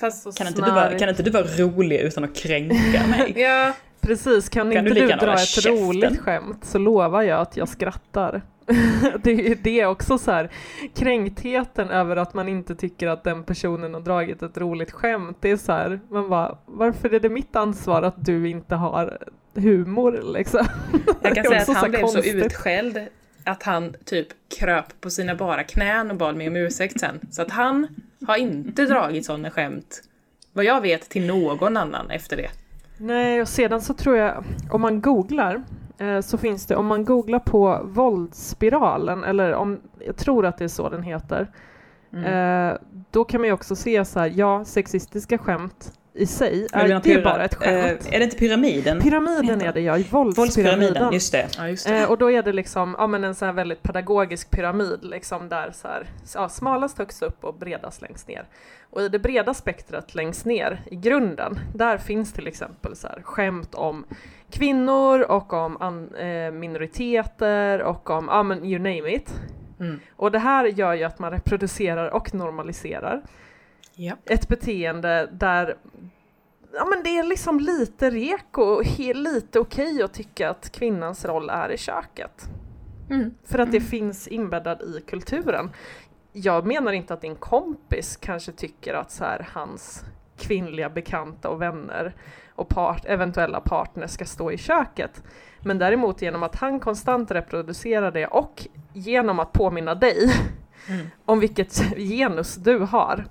Fast, Kan inte, du vara, kan inte du vara rolig utan att kränka mig? ja, Precis, kan, Kan du inte du gärna dra ett käften? roligt skämt så lovar jag att jag skrattar. det är det också så här, kränktheten över att man inte tycker att den personen har dragit ett roligt skämt. Det är så här, man bara, varför är det mitt ansvar att du inte har humor liksom? jag kan är säga att han så blev så konstigt. utskälld att han typ kröp på sina bara knän och bad mig om ursäkt sen. Så att han har inte dragit sådana skämt, vad jag vet, till någon annan efter det. Nej, och sedan så tror jag, om man googlar eh, så finns det, om man googlar på våldsspiralen, eller om, jag tror att det är så den heter, Mm. eh, då kan man ju också se så här, ja, sexistiska skämt i sig, är, det är pyra- bara ett skämt. Eh, är det inte pyramiden? Pyramiden är det ja, Våldspyramiden, våldspyramiden. just det. Ja, just det. Eh, och då är det liksom, ja men en sån här väldigt pedagogisk pyramid liksom där så här, ja, smalast högst upp och bredast längst ner. Och i det breda spektrat längst ner i grunden, där finns till exempel så här skämt om kvinnor och om an, eh, minoriteter och om, ja men you name it. Mm. Och det här gör ju att man reproducerar och normaliserar Ja. ett beteende där ja, men det är liksom lite reko och lite okej att tycka att kvinnans roll är i köket. Mm. För att det finns inbäddad i kulturen. Jag menar inte att din kompis kanske tycker att så här, hans kvinnliga bekanta och vänner och part, eventuella partner ska stå i köket. Men däremot genom att han konstant reproducerar det och genom att påminna dig Mm. om vilket genus du har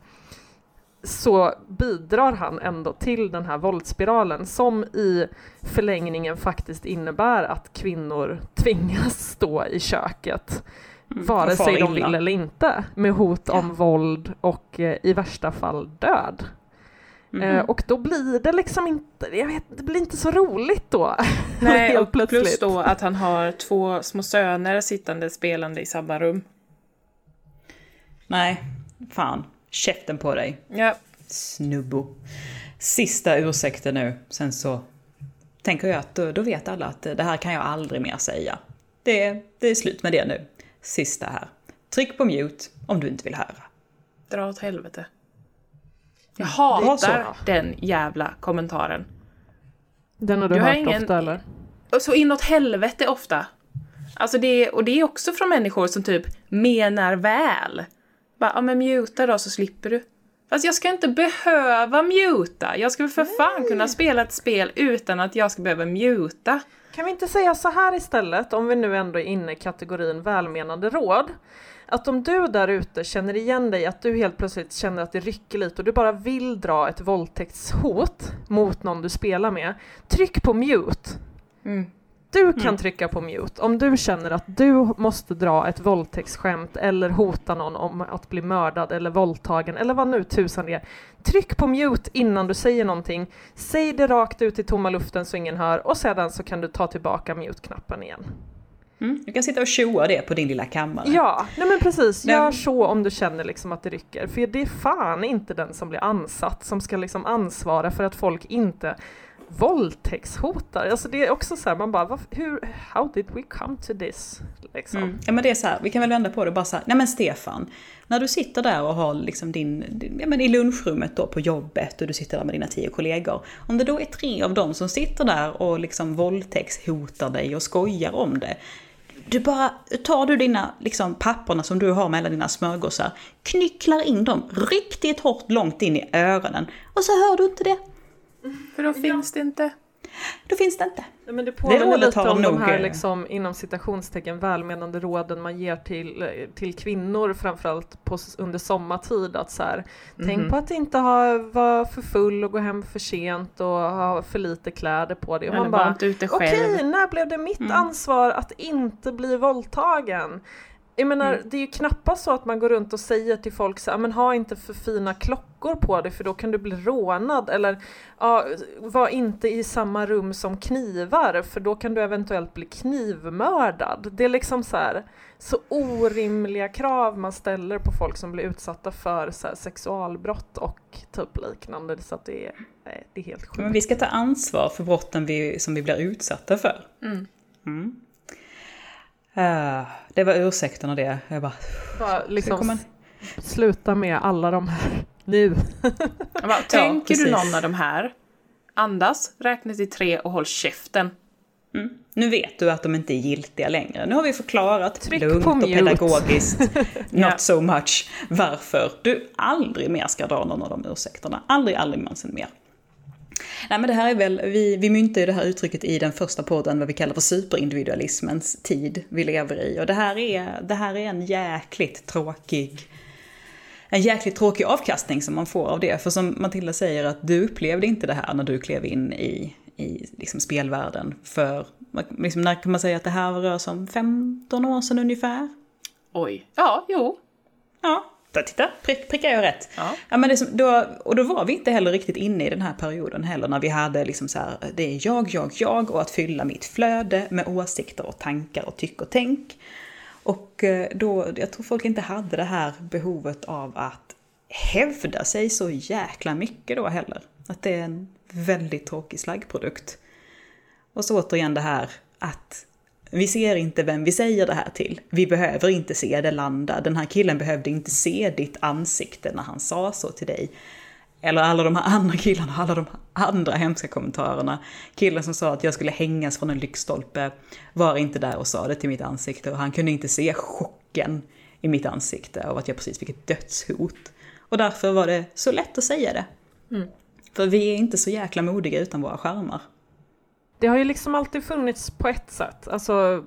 så bidrar han ändå till den här våldsspiralen som i förlängningen faktiskt innebär att kvinnor tvingas stå i köket vare och far sig de vill eller inte med hot om våld och eh, i värsta fall död. Mhm. Eh, och då blir det liksom inte, jag vet, det blir inte så roligt då. Nej, Helt och plus plötsligt. då att han har två små söner sittande spelande i samma rum. Nej, fan. Käften på dig. Ja, Snubbo. Sista ursäkten nu, sen så tänker jag att då, då vet alla att det här kan jag aldrig mer säga. Det, är- det är slut med det nu. Sista här. Tryck på mute om du inte vill höra. dra åt helvete. Jag hatar den jävla kommentaren. Den har du, Du har hört ingen- ofta eller? Så inåt helvete ofta. Alltså det, och det är också från människor som typ menar väl. Bara, ja men muta då så slipper du. Fast jag ska inte behöva muta. Jag ska väl för fan kunna spela ett spel utan att jag ska behöva muta. Kan vi inte säga så här istället, om vi nu ändå är inne i kategorin välmenande råd? Att om du där ute känner igen dig, att du helt plötsligt känner att det rycker lite och du bara vill dra ett våldtäktshot mot någon du spelar med, tryck på mute. Mm. Du kan trycka på mute om du känner att du måste dra ett våldtäktsskämt eller hota någon om att bli mördad eller våldtagen eller vad nu tusan det är. Tryck på mute innan du säger någonting. Säg det rakt ut i tomma luften så ingen hör och sedan så kan du ta tillbaka mute-knappen igen. Mm? Du kan sitta och tjoa det på din lilla kammare. Ja, nej men precis. Gör så om du känner liksom att det rycker. För det är fan inte den som blir ansatt som ska liksom ansvara för att folk inte våldtäktshotar. Alltså det är också så här, man bara, hur, how did we come to this? Liksom. Mm. Ja men det är så här, vi kan väl vända på det och bara så här, nej men Stefan, när du sitter där och har liksom din, din ja men i lunchrummet då på jobbet och du sitter där med dina tio kollegor. Om det då är tre av dem som sitter där och liksom våldtäktshotar dig och skojar om det. Du bara, tar du dina liksom papperna som du har mellan dina smörgåsar, knycklar in dem riktigt hårt långt in i öronen och så hör du inte det. För då finns det inte. Då finns det inte. Ja, men det påminner rådet lite om de här liksom, inom citationstecken välmenande råden man ger till, till kvinnor framförallt på, under sommartid. Att så här, Tänk på att inte ha, vara för full och gå hem för sent och ha för lite kläder på dig. Och man bara, okej, när blev det mitt Mm. ansvar att inte bli våldtagen? Jag menar, Mm. det är ju knappast så att man går runt och säger till folk så här, men ha inte för fina klockor på dig för då kan du bli rånad eller ja, var inte i samma rum som knivar för då kan du eventuellt bli knivmördad. Det är liksom så här så orimliga krav man ställer på folk som blir utsatta för så här, sexualbrott och typ liknande så att det är, nej, det är helt sjukt. Men vi ska ta ansvar för brotten vi, som vi blir utsatta för. Mm. Mm. Ah, det var ursäkterna det. Jag bara, Bara så liksom sluta med alla de här Nu! Bara, Tänker du precis. någon av de här? Andas, räkna till tre och håll käften. Nu vet du att de inte är giltiga längre. Nu har vi förklarat Tryck lugnt och mute. pedagogiskt, Ja. not so much, varför du aldrig mer ska dra någon av de ursäkterna. Aldrig, aldrig någonsin mer. Nej men det här är väl, vi, vi myntade ju det här uttrycket i den första podden, vad vi kallar för superindividualismens tid vi lever i. Och det här är, det här är en jäkligt tråkig en jäkligt tråkig avkastning som man får av det. För som Matilda säger, att du upplevde inte det här när du klev in i, i liksom spelvärlden. För, liksom, när kan man säga att det här rör sig om 15 år sedan ungefär? Oj. Ja, jo. Ja, titta, prick, prickar jag rätt. Ja. Ja, men det som, då, och då var vi inte heller riktigt inne i den här perioden heller, när vi hade liksom så här, det är jag, jag, jag och att fylla mitt flöde med åsikter och tankar och tyck och tänk. Och eh, då, jag tror folk inte hade det här behovet av att hävda sig så jäkla mycket då heller. Att det är en väldigt tråkig slaggprodukt. Och så återigen det här att vi ser inte vem vi säger det här till. Vi behöver inte se det landa. Den här killen behövde inte se ditt ansikte när han sa så till dig. Eller alla de här andra killarna, alla de andra hemska kommentarerna. Killen som sa att jag skulle hängas från en lyktstolpe var inte där och sa det till mitt ansikte och han kunde inte se chocken i mitt ansikte av att jag precis fick ett dödshot. Och därför var det så lätt att säga det. För vi är inte så jäkla modiga utan våra skärmar. Det har ju liksom alltid funnits på ett sätt, alltså,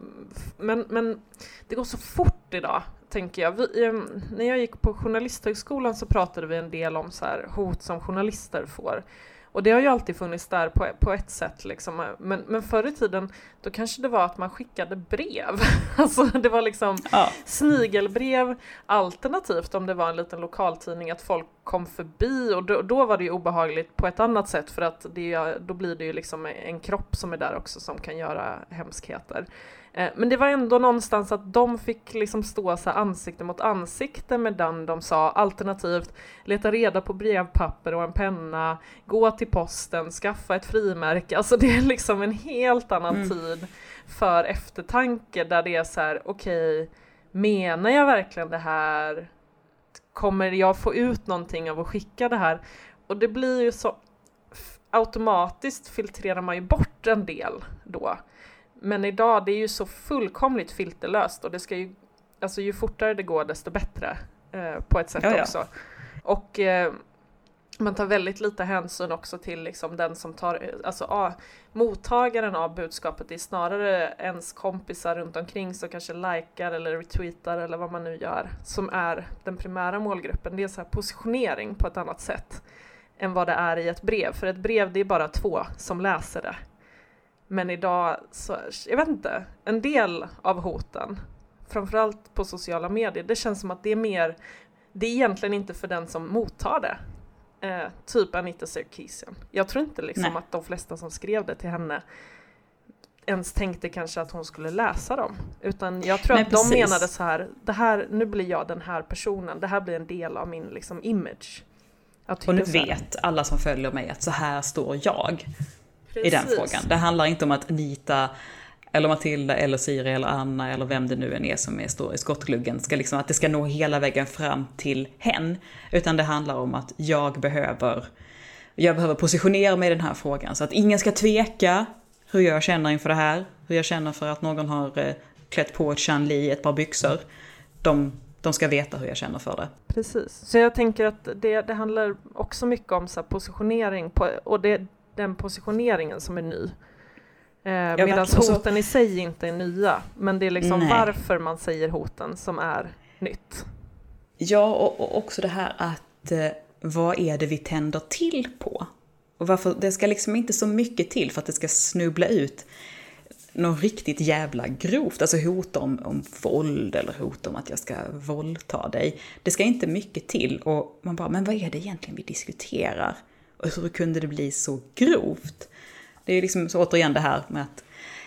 men, men det går så fort idag, tänker jag. Vi, eh, när jag gick på Journalisthögskolan så pratade vi en del om så här, hot som journalister får. Och det har ju alltid funnits där på, på ett sätt, liksom. men, men förr i tiden då kanske det var att man skickade brev. alltså det var liksom Ja. snigelbrev, alternativt om det var en liten lokaltidning att folk kom förbi och då, då var det ju obehagligt på ett annat sätt för att det, då blir det ju liksom en kropp som är där också som kan göra hemskheter. Eh, Men det var ändå någonstans att de fick liksom stå så ansikte mot ansikte med den de sa, alternativt leta reda på brevpapper och en penna, gå till posten, skaffa ett frimärke. Alltså det är liksom en helt annan tid för eftertanke där det är så här, okej, menar jag verkligen det här? Kommer jag få ut någonting av att skicka det här? Och det blir ju så automatiskt filtrerar man ju bort en del då. Men idag, det är ju så fullkomligt filterlöst och det ska ju, alltså ju fortare det går desto bättre eh, på ett sätt Ja, ja. också. Och eh, man tar väldigt lite hänsyn också till liksom den som tar, alltså ah, mottagaren av budskapet, det är snarare ens kompisar runt omkring som kanske likar eller retweetar eller vad man nu gör, som är den primära målgruppen. Det är så positionering på ett annat sätt än vad det är i ett brev. För ett brev, det är bara två som läser det. Men idag, så, jag vet inte, en del av hoten, framförallt på sociala medier, det känns som att det är mer, det är egentligen inte för den som mottar det. Eh, typ Anita Sarkeesian. Jag tror inte liksom Nej. att de flesta som skrev det till henne ens tänkte kanske att hon skulle läsa dem. Utan jag tror Nej, att precis. de menade så här, det här, nu blir jag den här personen, det här blir en del av min liksom image. Och nu vet alla som följer mig att så här står jag i den frågan. Det handlar inte om att Anita eller Matilda eller Siri eller Anna eller vem det nu än är som är, står i skottgluggen, ska liksom, att det ska nå hela vägen fram till hen. Utan det handlar om att jag behöver, jag behöver positionera mig i den här frågan så att ingen ska tveka hur jag känner inför det här, hur jag känner för att någon har eh, klätt på ett Chan-Li i ett par byxor. De, de ska veta hur jag känner för det. Precis. Så jag tänker att det, det handlar också mycket om så positionering på, och det den positioneringen som är ny. Eh, Medan hoten i sig inte är nya. Men det är liksom Nej. varför man säger hoten som är nytt. Ja, och, och också det här att eh, vad är det vi tänder till på? Och varför, det ska liksom inte så mycket till för att det ska snubbla ut något riktigt jävla grovt, alltså hot om, om våld eller hot om att jag ska våldta dig. Det ska inte mycket till och man bara, men vad är det egentligen vi diskuterar? Och hur kunde det bli så grovt? Det är liksom så återigen det här med att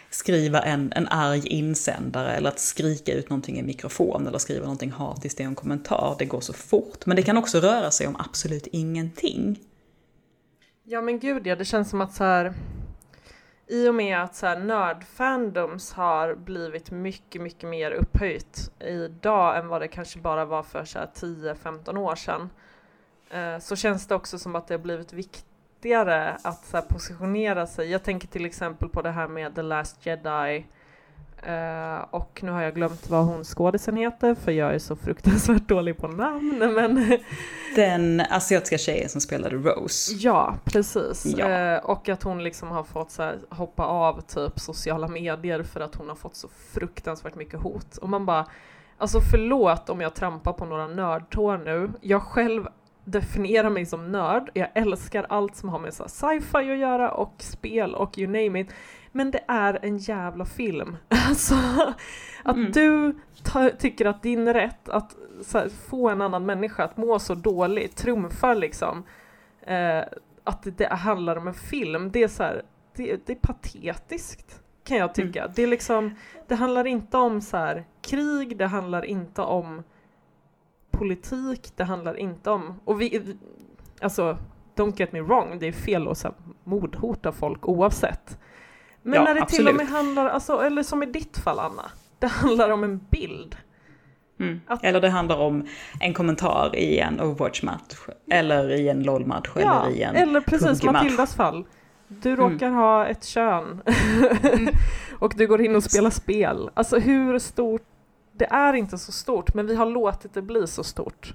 skriva en, en arg insändare eller att skrika ut någonting i mikrofon eller skriva någonting hatiskt i en kommentar. Det går så fort. Men det kan också röra sig om absolut ingenting. Ja men gud ja, det känns som att så här i och med att så här nördfandoms har blivit mycket, mycket mer upphöjt idag än vad det kanske bara var för 10-15 år sedan eh, så känns det också som att det har blivit viktigare att så positionera sig. Jag tänker till exempel på det här med The Last Jedi Uh, och nu har jag glömt vad hon skådisen heter för jag är så fruktansvärt dålig på namn. Men Den asiatiska tjejen som spelade Rose. Ja, precis. Ja. Uh, och att hon liksom har fått så här, hoppa av typ sociala medier för att hon har fått så fruktansvärt mycket hot. Och man bara, alltså förlåt om jag trampar på några nördtår nu. Jag själv definierar mig som nörd. Jag älskar allt som har med sci-fi att göra och spel och you name it. Men det är en jävla film. Alltså, att Mm. du tycker att din rätt att här, få en annan människa att må så dåligt trumfar liksom eh, att det, det handlar om en film. Det är så här, det, det är patetiskt kan jag tycka. Det är liksom, det handlar inte om så här krig, det handlar inte om politik, det handlar inte om, och vi, alltså don't get me wrong, det är fel att mordhota folk oavsett. Men Ja, när det till och absolut. med handlar, alltså, eller som i ditt fall Anna, det handlar om en bild. Mm. Att- Eller det handlar om en kommentar i en Overwatch-match. Eller i en LOL-match. Ja, eller i en eller precis. Matildas fall. Du Mm. råkar ha ett kön och du går in och spelar spel. Alltså hur stort, det är inte så stort men vi har låtit det bli så stort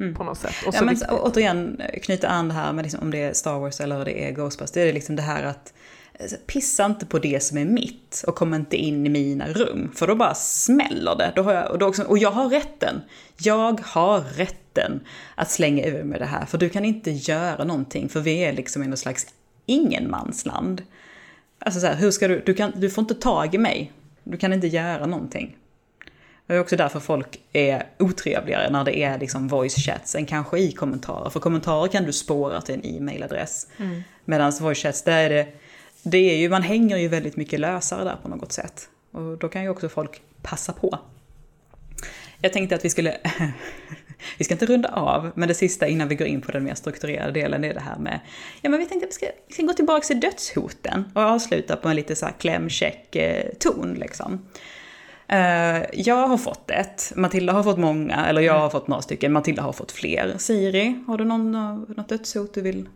Mm. på något sätt. Och Ja, men viktigt. å- återigen, knyta an det här med liksom, om det är Star Wars eller det är Ghostbusters. Det är liksom det här att eh, pissa inte på det som är mitt och kom inte in i mina rum. För då bara smäller det. Då har jag, och, då också, och jag har rätten. Jag har rätten att slänga ur med det här. För du kan inte göra någonting. För vi är liksom i något slags ingenmansland. Alltså så här, hur ska du, du, kan, du får inte tag i mig. Du kan inte göra någonting. Det är också därför folk är otrevligare när det är liksom voice chats än kanske i kommentarer. För kommentarer kan du spåra till en e-mailadress. Mm. Medan voice chats, där är det, det är ju, man hänger ju väldigt mycket lösare där på något sätt. Och då kan ju också folk passa på. Jag tänkte att vi skulle, vi ska inte runda av, men det sista innan vi går in på den mer strukturerade delen är det här med, ja men vi tänkte att vi ska, vi ska gå tillbaka till dödshoten och avsluta på en lite så här klämkäck eh, ton liksom. Eh, jag har fått ett, Matilda har fått många, eller jag har fått några stycken, Matilda har fått fler. Siri, har du någon, eh, något dödshot du vill?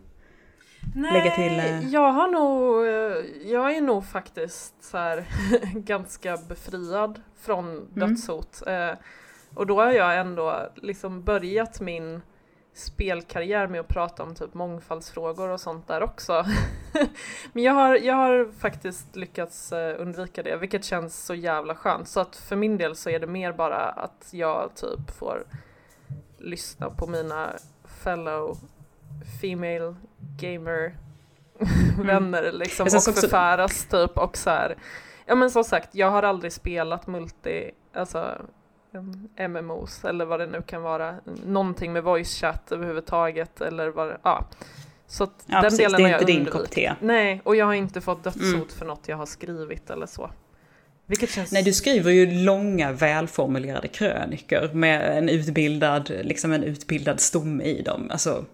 lägga till, eh, jag har nog, jag är nog faktiskt så här ganska befriad från Mm. dödshot. Eh, och då har jag ändå liksom börjat min spelkarriär med att prata om typ mångfaldsfrågor och sånt där också. Men jag har, jag har faktiskt lyckats eh, undvika det, vilket känns så jävla skönt. Så att för min del så är det mer bara att jag typ får lyssna på mina fellow female gamer vänner liksom och förfäras typ och så här. Ja men som sagt, jag har aldrig spelat multi, alltså MMOs eller vad det nu kan vara, någonting med voice chat överhuvudtaget eller vad det- ja. Så att Ja, den precis, delen det är har jag inte din undvikit. kopp te. Nej, och jag har inte fått dödshot Mm. för något jag har skrivit eller så. Vilket känns... Nej, du skriver ju långa välformulerade krönikor med en utbildad, liksom en utbildad stomme i dem. Alltså,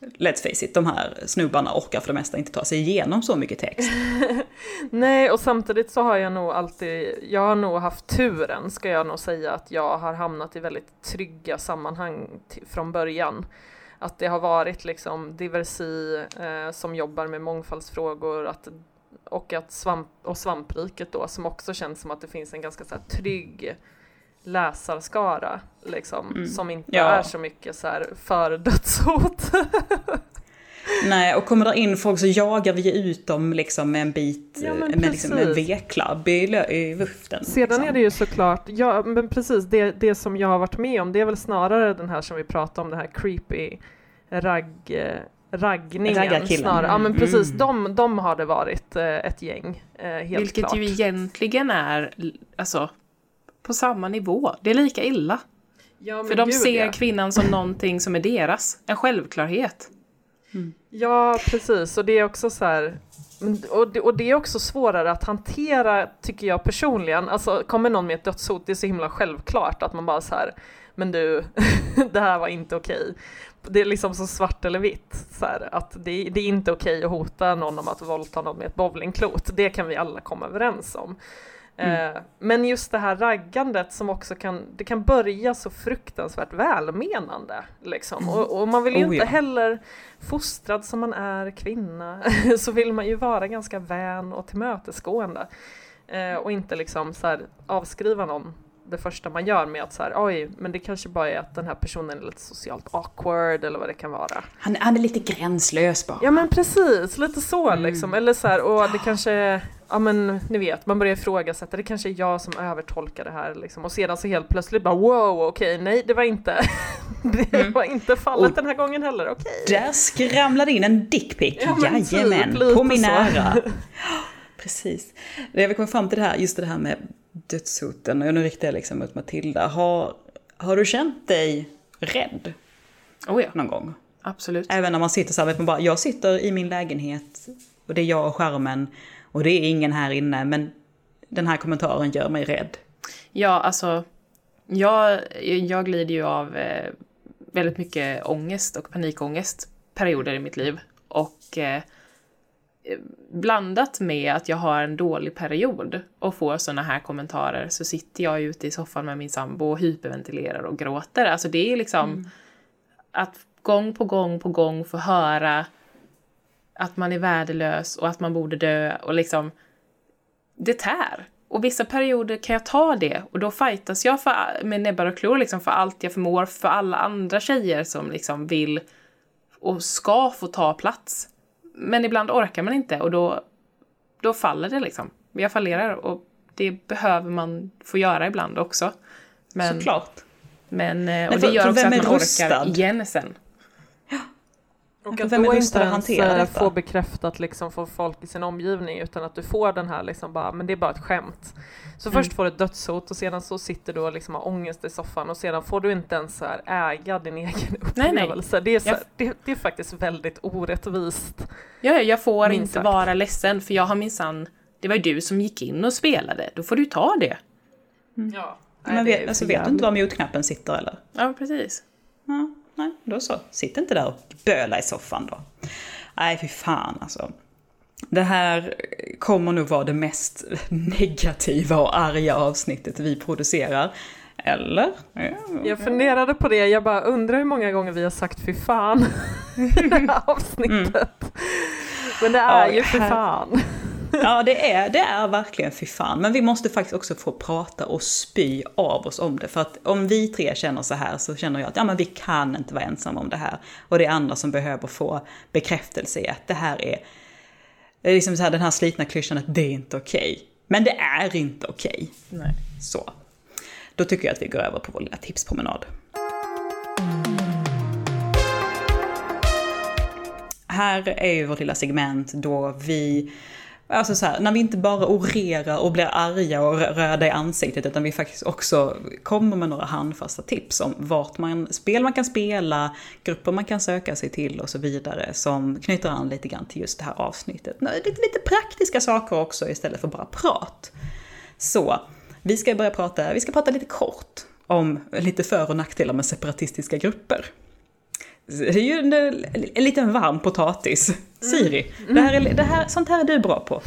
let's face it, de här snubbarna orkar för det mesta inte ta sig igenom så mycket text. Nej, och samtidigt så har jag nog alltid, jag har nog haft turen, ska jag nog säga, att jag har hamnat i väldigt trygga sammanhang från början. Att det har varit liksom Diversi eh, som jobbar med mångfaldsfrågor att, och, att svamp, och Svampriket då, som också känns som att det finns en ganska så här, trygg läsarskara, liksom, Mm. som inte Ja. är så mycket så här för dödshot. Nej, och kommer det in folk så jagar vi ut dem liksom med en bit, Ja, med liksom en precis. V-klabb i, i luften. Sedan liksom. är det ju såklart, ja men precis, det, det som jag har varit med om det är väl snarare den här som vi pratade om, den här creepy ragg, eh, raggningen. Snarare. Ja men precis, Mm. de, de har det varit eh, ett gäng, eh, helt Vilket klart. ju egentligen är alltså, på samma nivå. Det är lika illa. ja, För de gud, ser ja. kvinnan som någonting som är deras. En självklarhet. Ja, precis. Och det är också så här... Och det, och det är också svårare att hantera, tycker jag personligen. Alltså, kommer någon med ett dödshot, det är så himla självklart att man bara så här, men du, det här var inte okej. Det är liksom så svart eller vitt, så här, att det, det är inte okej att hota någon om att våldta någon med ett bowlingklot. Det kan vi alla komma överens om. Eh, men just det här raggandet som också kan, det kan börja så fruktansvärt välmenande. Liksom. Och, och man vill ju Oh, inte ja. heller, fostrad som man är kvinna, så vill man ju vara ganska vän och tillmötesgående. Eh, och inte liksom så här, avskriva någon det första man gör med att så här, oj, men det kanske bara är att den här personen är lite socialt awkward eller vad det kan vara. Han, han är lite gränslös bara. Ja men precis, lite så Mm. liksom. Eller så här, och det kanske är, ja men ni vet, man börjar ifrågasätta, det kanske är jag som övertolkar det här liksom. Och sedan så helt plötsligt bara wow, okej, nej det var inte, det Mm. var inte fallet Och- den här gången heller, okej. Där skramlade in en dickpic. Ja, men typ Jajamän, lite på min ära. Precis. Jag vill komma fram till det här, just det här med dödshoten. Och nu riktar jag liksom mot Matilda. Har, har du känt dig rädd Oh ja, någon gång? absolut. Även när man sitter så här, vet man bara, jag sitter i min lägenhet och det är jag och skärmen och det är ingen här inne, men den här kommentaren gör mig rädd. Ja, alltså, jag, jag glider ju av eh, väldigt mycket ångest och panikångest perioder i mitt liv. Och eh, blandat med att jag har en dålig period och får såna här kommentarer så sitter jag ute i soffan med min sambo och hyperventilerar och gråter. Alltså det är liksom att gång på gång på gång få höra att man är värdelös och att man borde dö och liksom det tär. Och vissa perioder kan jag ta det och då fightas jag för, med näbbar och klor liksom för allt jag förmår för alla andra tjejer som liksom vill och ska få ta plats. Men ibland orkar man inte och då, då faller det liksom. Jag fallerar och det behöver man få göra ibland också. Men, Såklart. men, eh, och för- det gör också att man orkar igen sen. Och att är då inte att ens hantera detta? få bekräftat liksom från folk i sin omgivning utan att du får den här liksom bara, men det är bara ett skämt. Så Mm. först får du ett dödshot och sedan så sitter du och liksom har ångest i soffan och sedan får du inte ens så här äga din egen nej. upplevelse. Det, är så, Jag- det, det är faktiskt väldigt orättvist. Ja, ja, jag får inte sagt. vara ledsen för jag har minsann, det var ju du som gick in och spelade, då får du ta det. Ja. Men vet, alltså, vet du inte var mutknappen sitter eller? Ja, precis. Ja, nej, då så. Sitt inte där och böla i soffan då. Nej, fy fan alltså. Det här kommer nog vara det mest negativa och arga avsnittet vi producerar. Eller? Ja, Jag funderade på det, jag bara undrar hur många gånger vi har sagt fy fan i det här avsnittet. Men det är Ja, ju fy fan. Ja, det är, det är verkligen fy fan. Men vi måste faktiskt också få prata och spy av oss om det. För att om vi tre känner så här så känner jag att ja, men vi kan inte vara ensamma om det här. Och det är andra som behöver få bekräftelse i att det här är, det är liksom så här, den här slitna klyschan att det är inte okej. Men det är inte okej. Nej. Så. Då tycker jag att vi går över på vår lilla tipspromenad. Här är ju vårt lilla segment då vi, alltså så här, när vi inte bara orerar och blir arga och röda i ansiktet utan vi faktiskt också kommer med några handfasta tips om vart man, spel man kan spela, grupper man kan söka sig till och så vidare som knyter an lite grann till just det här avsnittet. Lite, lite praktiska saker också istället för bara prat. Så, vi ska börja prata, vi ska prata lite kort om lite för och nackdelar med separatistiska grupper. Det är ju en, en liten varm potatis. Siri, det här är, det här, sånt här är du bra på.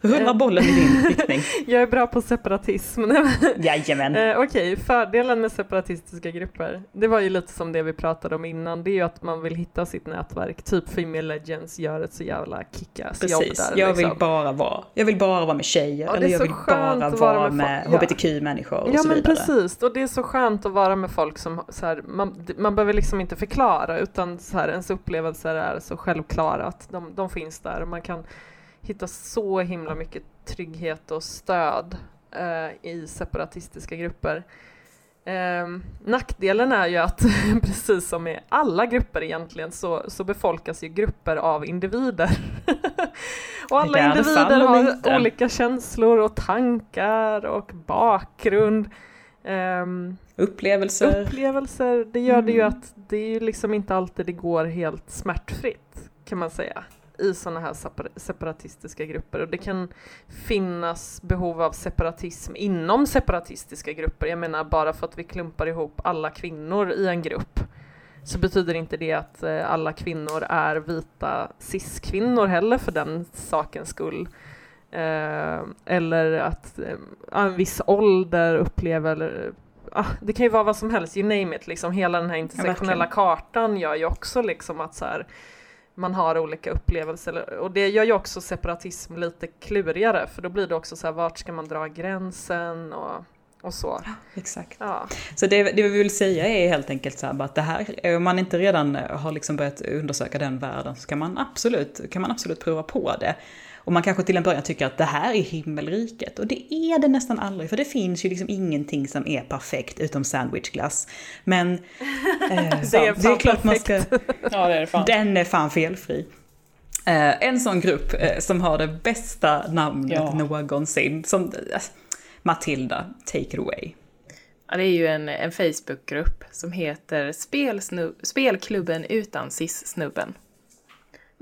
Rulla bollen i din riktning. Jag är bra på separatism. Jajamän. Eh, Okej, fördelen med separatistiska grupper, det var ju lite som det vi pratade om innan, det är ju att man vill hitta sitt nätverk, typ Female Legends gör ett så jävla kickass jobb Precis, där. jag vill liksom. bara vara, jag vill bara vara med tjejer, Ja, eller jag vill bara vara med med. Ja. hbtq-människor och Ja så men vidare. precis, och det är så skönt att vara med folk som så här, man, man behöver liksom inte förklara utan så här, ens upplevelser är så självklara att de, de finns där och man kan hitta så himla mycket trygghet och stöd eh, i separatistiska grupper. Ehm, nackdelen är ju att precis som i alla grupper egentligen så, så befolkas ju grupper av individer. och alla individer har olika känslor och tankar och bakgrund. Ehm, Upplevelser. upplevelser, det gör det ju Mm. att det är ju liksom inte alltid det går helt smärtfritt kan man säga i sådana här separ- separatistiska grupper och det kan finnas behov av separatism inom separatistiska grupper. Jag menar bara för att vi klumpar ihop alla kvinnor i en grupp så betyder inte det att eh, alla kvinnor är vita cis-kvinnor heller för den sakens skull. Eh, eller att eh, en viss ålder upplever, ah, det kan ju vara vad som helst, you name it, liksom hela den här intersektionella verkligen. kartan gör ju också liksom att så här, man har olika upplevelser och det gör ju också separatism lite klurigare för då blir det också så här vart ska man dra gränsen och, och så. Exakt. Ja. Så det, det vi vill säga är helt enkelt så här att det här, om man inte redan har liksom börjat undersöka den världen så kan man absolut, kan man absolut prova på det. Och man kanske till en början tycker att det här är himmelriket. Och det är det nästan aldrig, för det finns ju liksom ingenting som är perfekt utom sandwichglass. Men eh, Det är det är klart man ska... Ja, det är fan. Den är fan felfri. Eh, en sån grupp eh, som har det bästa namnet Ja. någonsin, som eh, Matilda, take it away. Ja, det är ju en, en Facebookgrupp som heter Spelsnu- Spelklubben utan cis-snubben.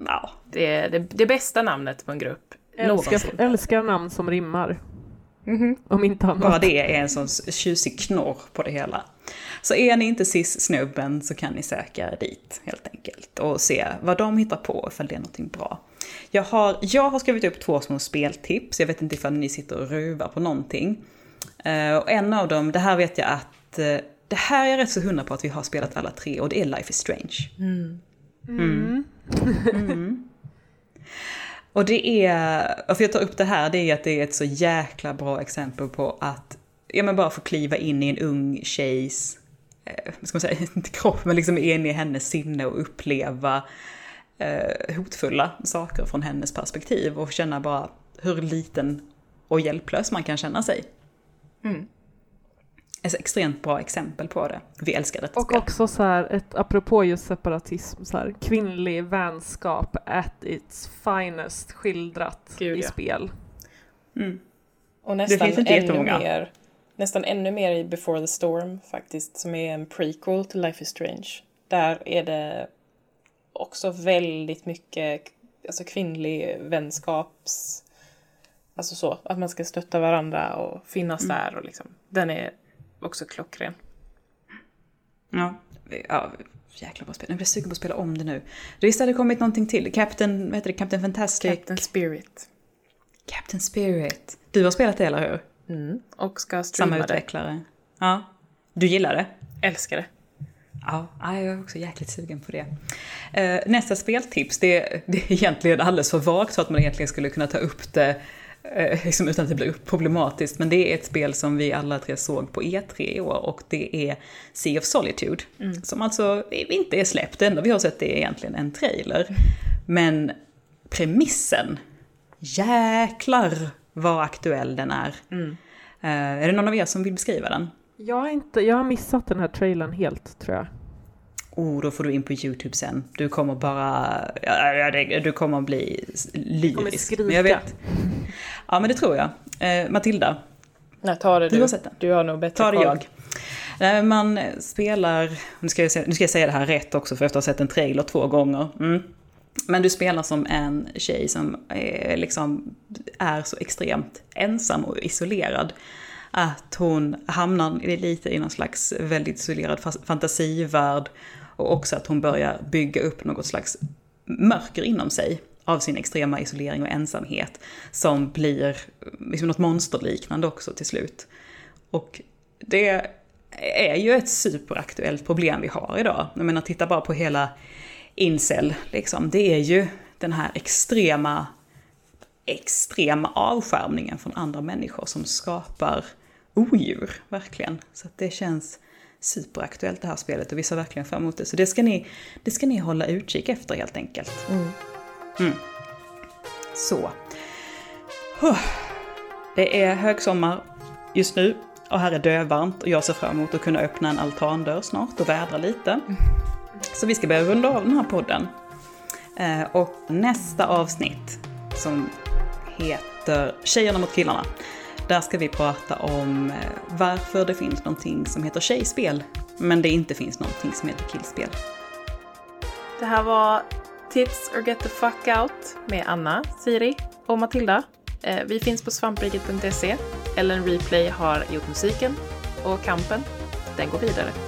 Ja, Det är det, det bästa namnet på en grupp Älskar, älskar namn som rimmar. Mhm. Om inte annat. Bara det är en sån tjusig knorr på det hela. Så är ni inte cis-snubben så kan ni söka dit helt enkelt och se vad de hittar på ifall det är någonting bra. Jag har, jag har skrivit upp två små speltips, jag vet inte ifall ni sitter och ruvar på någonting. Eh, och en av dem, det här vet jag att, eh, det här är jag rätt så hundra på att vi har spelat alla tre och det är Life is Strange. Mm. Mm. Och det är, varför jag tar upp det här, det är att det är ett så jäkla bra exempel på att, ja men bara få kliva in i en ung tjejs, eh, vad ska man säga, inte kropp, men liksom in i hennes sinne och uppleva eh, hotfulla saker från hennes perspektiv och känna bara hur liten och hjälplös man kan känna sig. Mm. Ett extremt bra exempel på det. Vi älskar detta Och spel. också så här, ett, apropå just separatism, så här, kvinnlig vänskap at its finest skildrat Gud, i ja. spel. Mm. Och nästan finns inte ännu jättemånga. mer, nästan ännu mer i Before the Storm faktiskt, som är en prequel till Life is Strange. Där är det också väldigt mycket alltså kvinnlig vänskaps... Alltså så, att man ska stötta varandra och finnas Mm. där och liksom. Den är också klockren. Ja, ja jäkla bra spel. Nu blir jag sugen på att spela om det nu. Visst hade det kommit någonting till? Captain, vad heter det? Captain Fantastic? Captain Spirit. Captain Spirit. Du har spelat det, eller hur? Mm. Och ska Samma streama det. utvecklare. Ja. Du gillar det? Älskar det. Ja, ja, jag är också jäkligt sugen på det. Eh, nästa speltips, det, det är egentligen alldeles för vagt för att man egentligen skulle kunna ta upp det liksom utan att det blir problematiskt. Men det är ett spel som vi alla tre såg på E3 i år och det är Sea of Solitude. Som alltså inte är släppt, det enda vi har sett är egentligen en trailer. Men premissen, jäklar vad aktuell den är. Eh, är det någon av er som vill beskriva den? Jag har, inte, jag har missat den här trailern helt, tror jag. Oh, då får du in på YouTube sen. Du kommer bara... Ja, du kommer bli lyrisk. kommer skrika. Men jag vet, ja, men det tror jag. Eh, Matilda, Nej, ta det du du. har sett den. Du har nog bättre Ta det koll. jag. Eh, Man spelar... Nu ska, jag säga, nu ska jag säga det här rätt också, för efter att ha sett en trailer två gånger. Mm. Men du spelar som en tjej som är, liksom, är så extremt ensam och isolerad. Att hon hamnar i- lite i någon slags väldigt isolerad fantasivärld. Och också att hon börjar bygga upp något slags mörker inom sig av sin extrema isolering och ensamhet. Som blir liksom något monsterliknande också till slut. Och det är ju ett superaktuellt problem vi har idag. Jag menar, titta bara på hela incel, liksom. Det är ju den här extrema, extrema avskärmningen från andra människor som skapar odjur, verkligen. Så att det känns superaktuellt det här spelet och vi ser verkligen fram emot det. Så det ska ni, det ska ni hålla utkik efter helt enkelt. Mm. Så. Huh. Det är högsommar just nu och här är dövarmt och jag ser fram emot att kunna öppna en altandörr snart och vädra lite. Så vi ska börja runda av den här podden. Eh, och nästa avsnitt som heter Tjejerna mot killarna. Där ska vi prata om eh, varför det finns någonting som heter tjejspel men det inte finns någonting som heter killspel. Det här var Tits or Get the Fuck Out med Anna, Siri och Matilda. Eh, vi finns på svampriket.se. Ellen Replay har gjort musiken och kampen, den går vidare.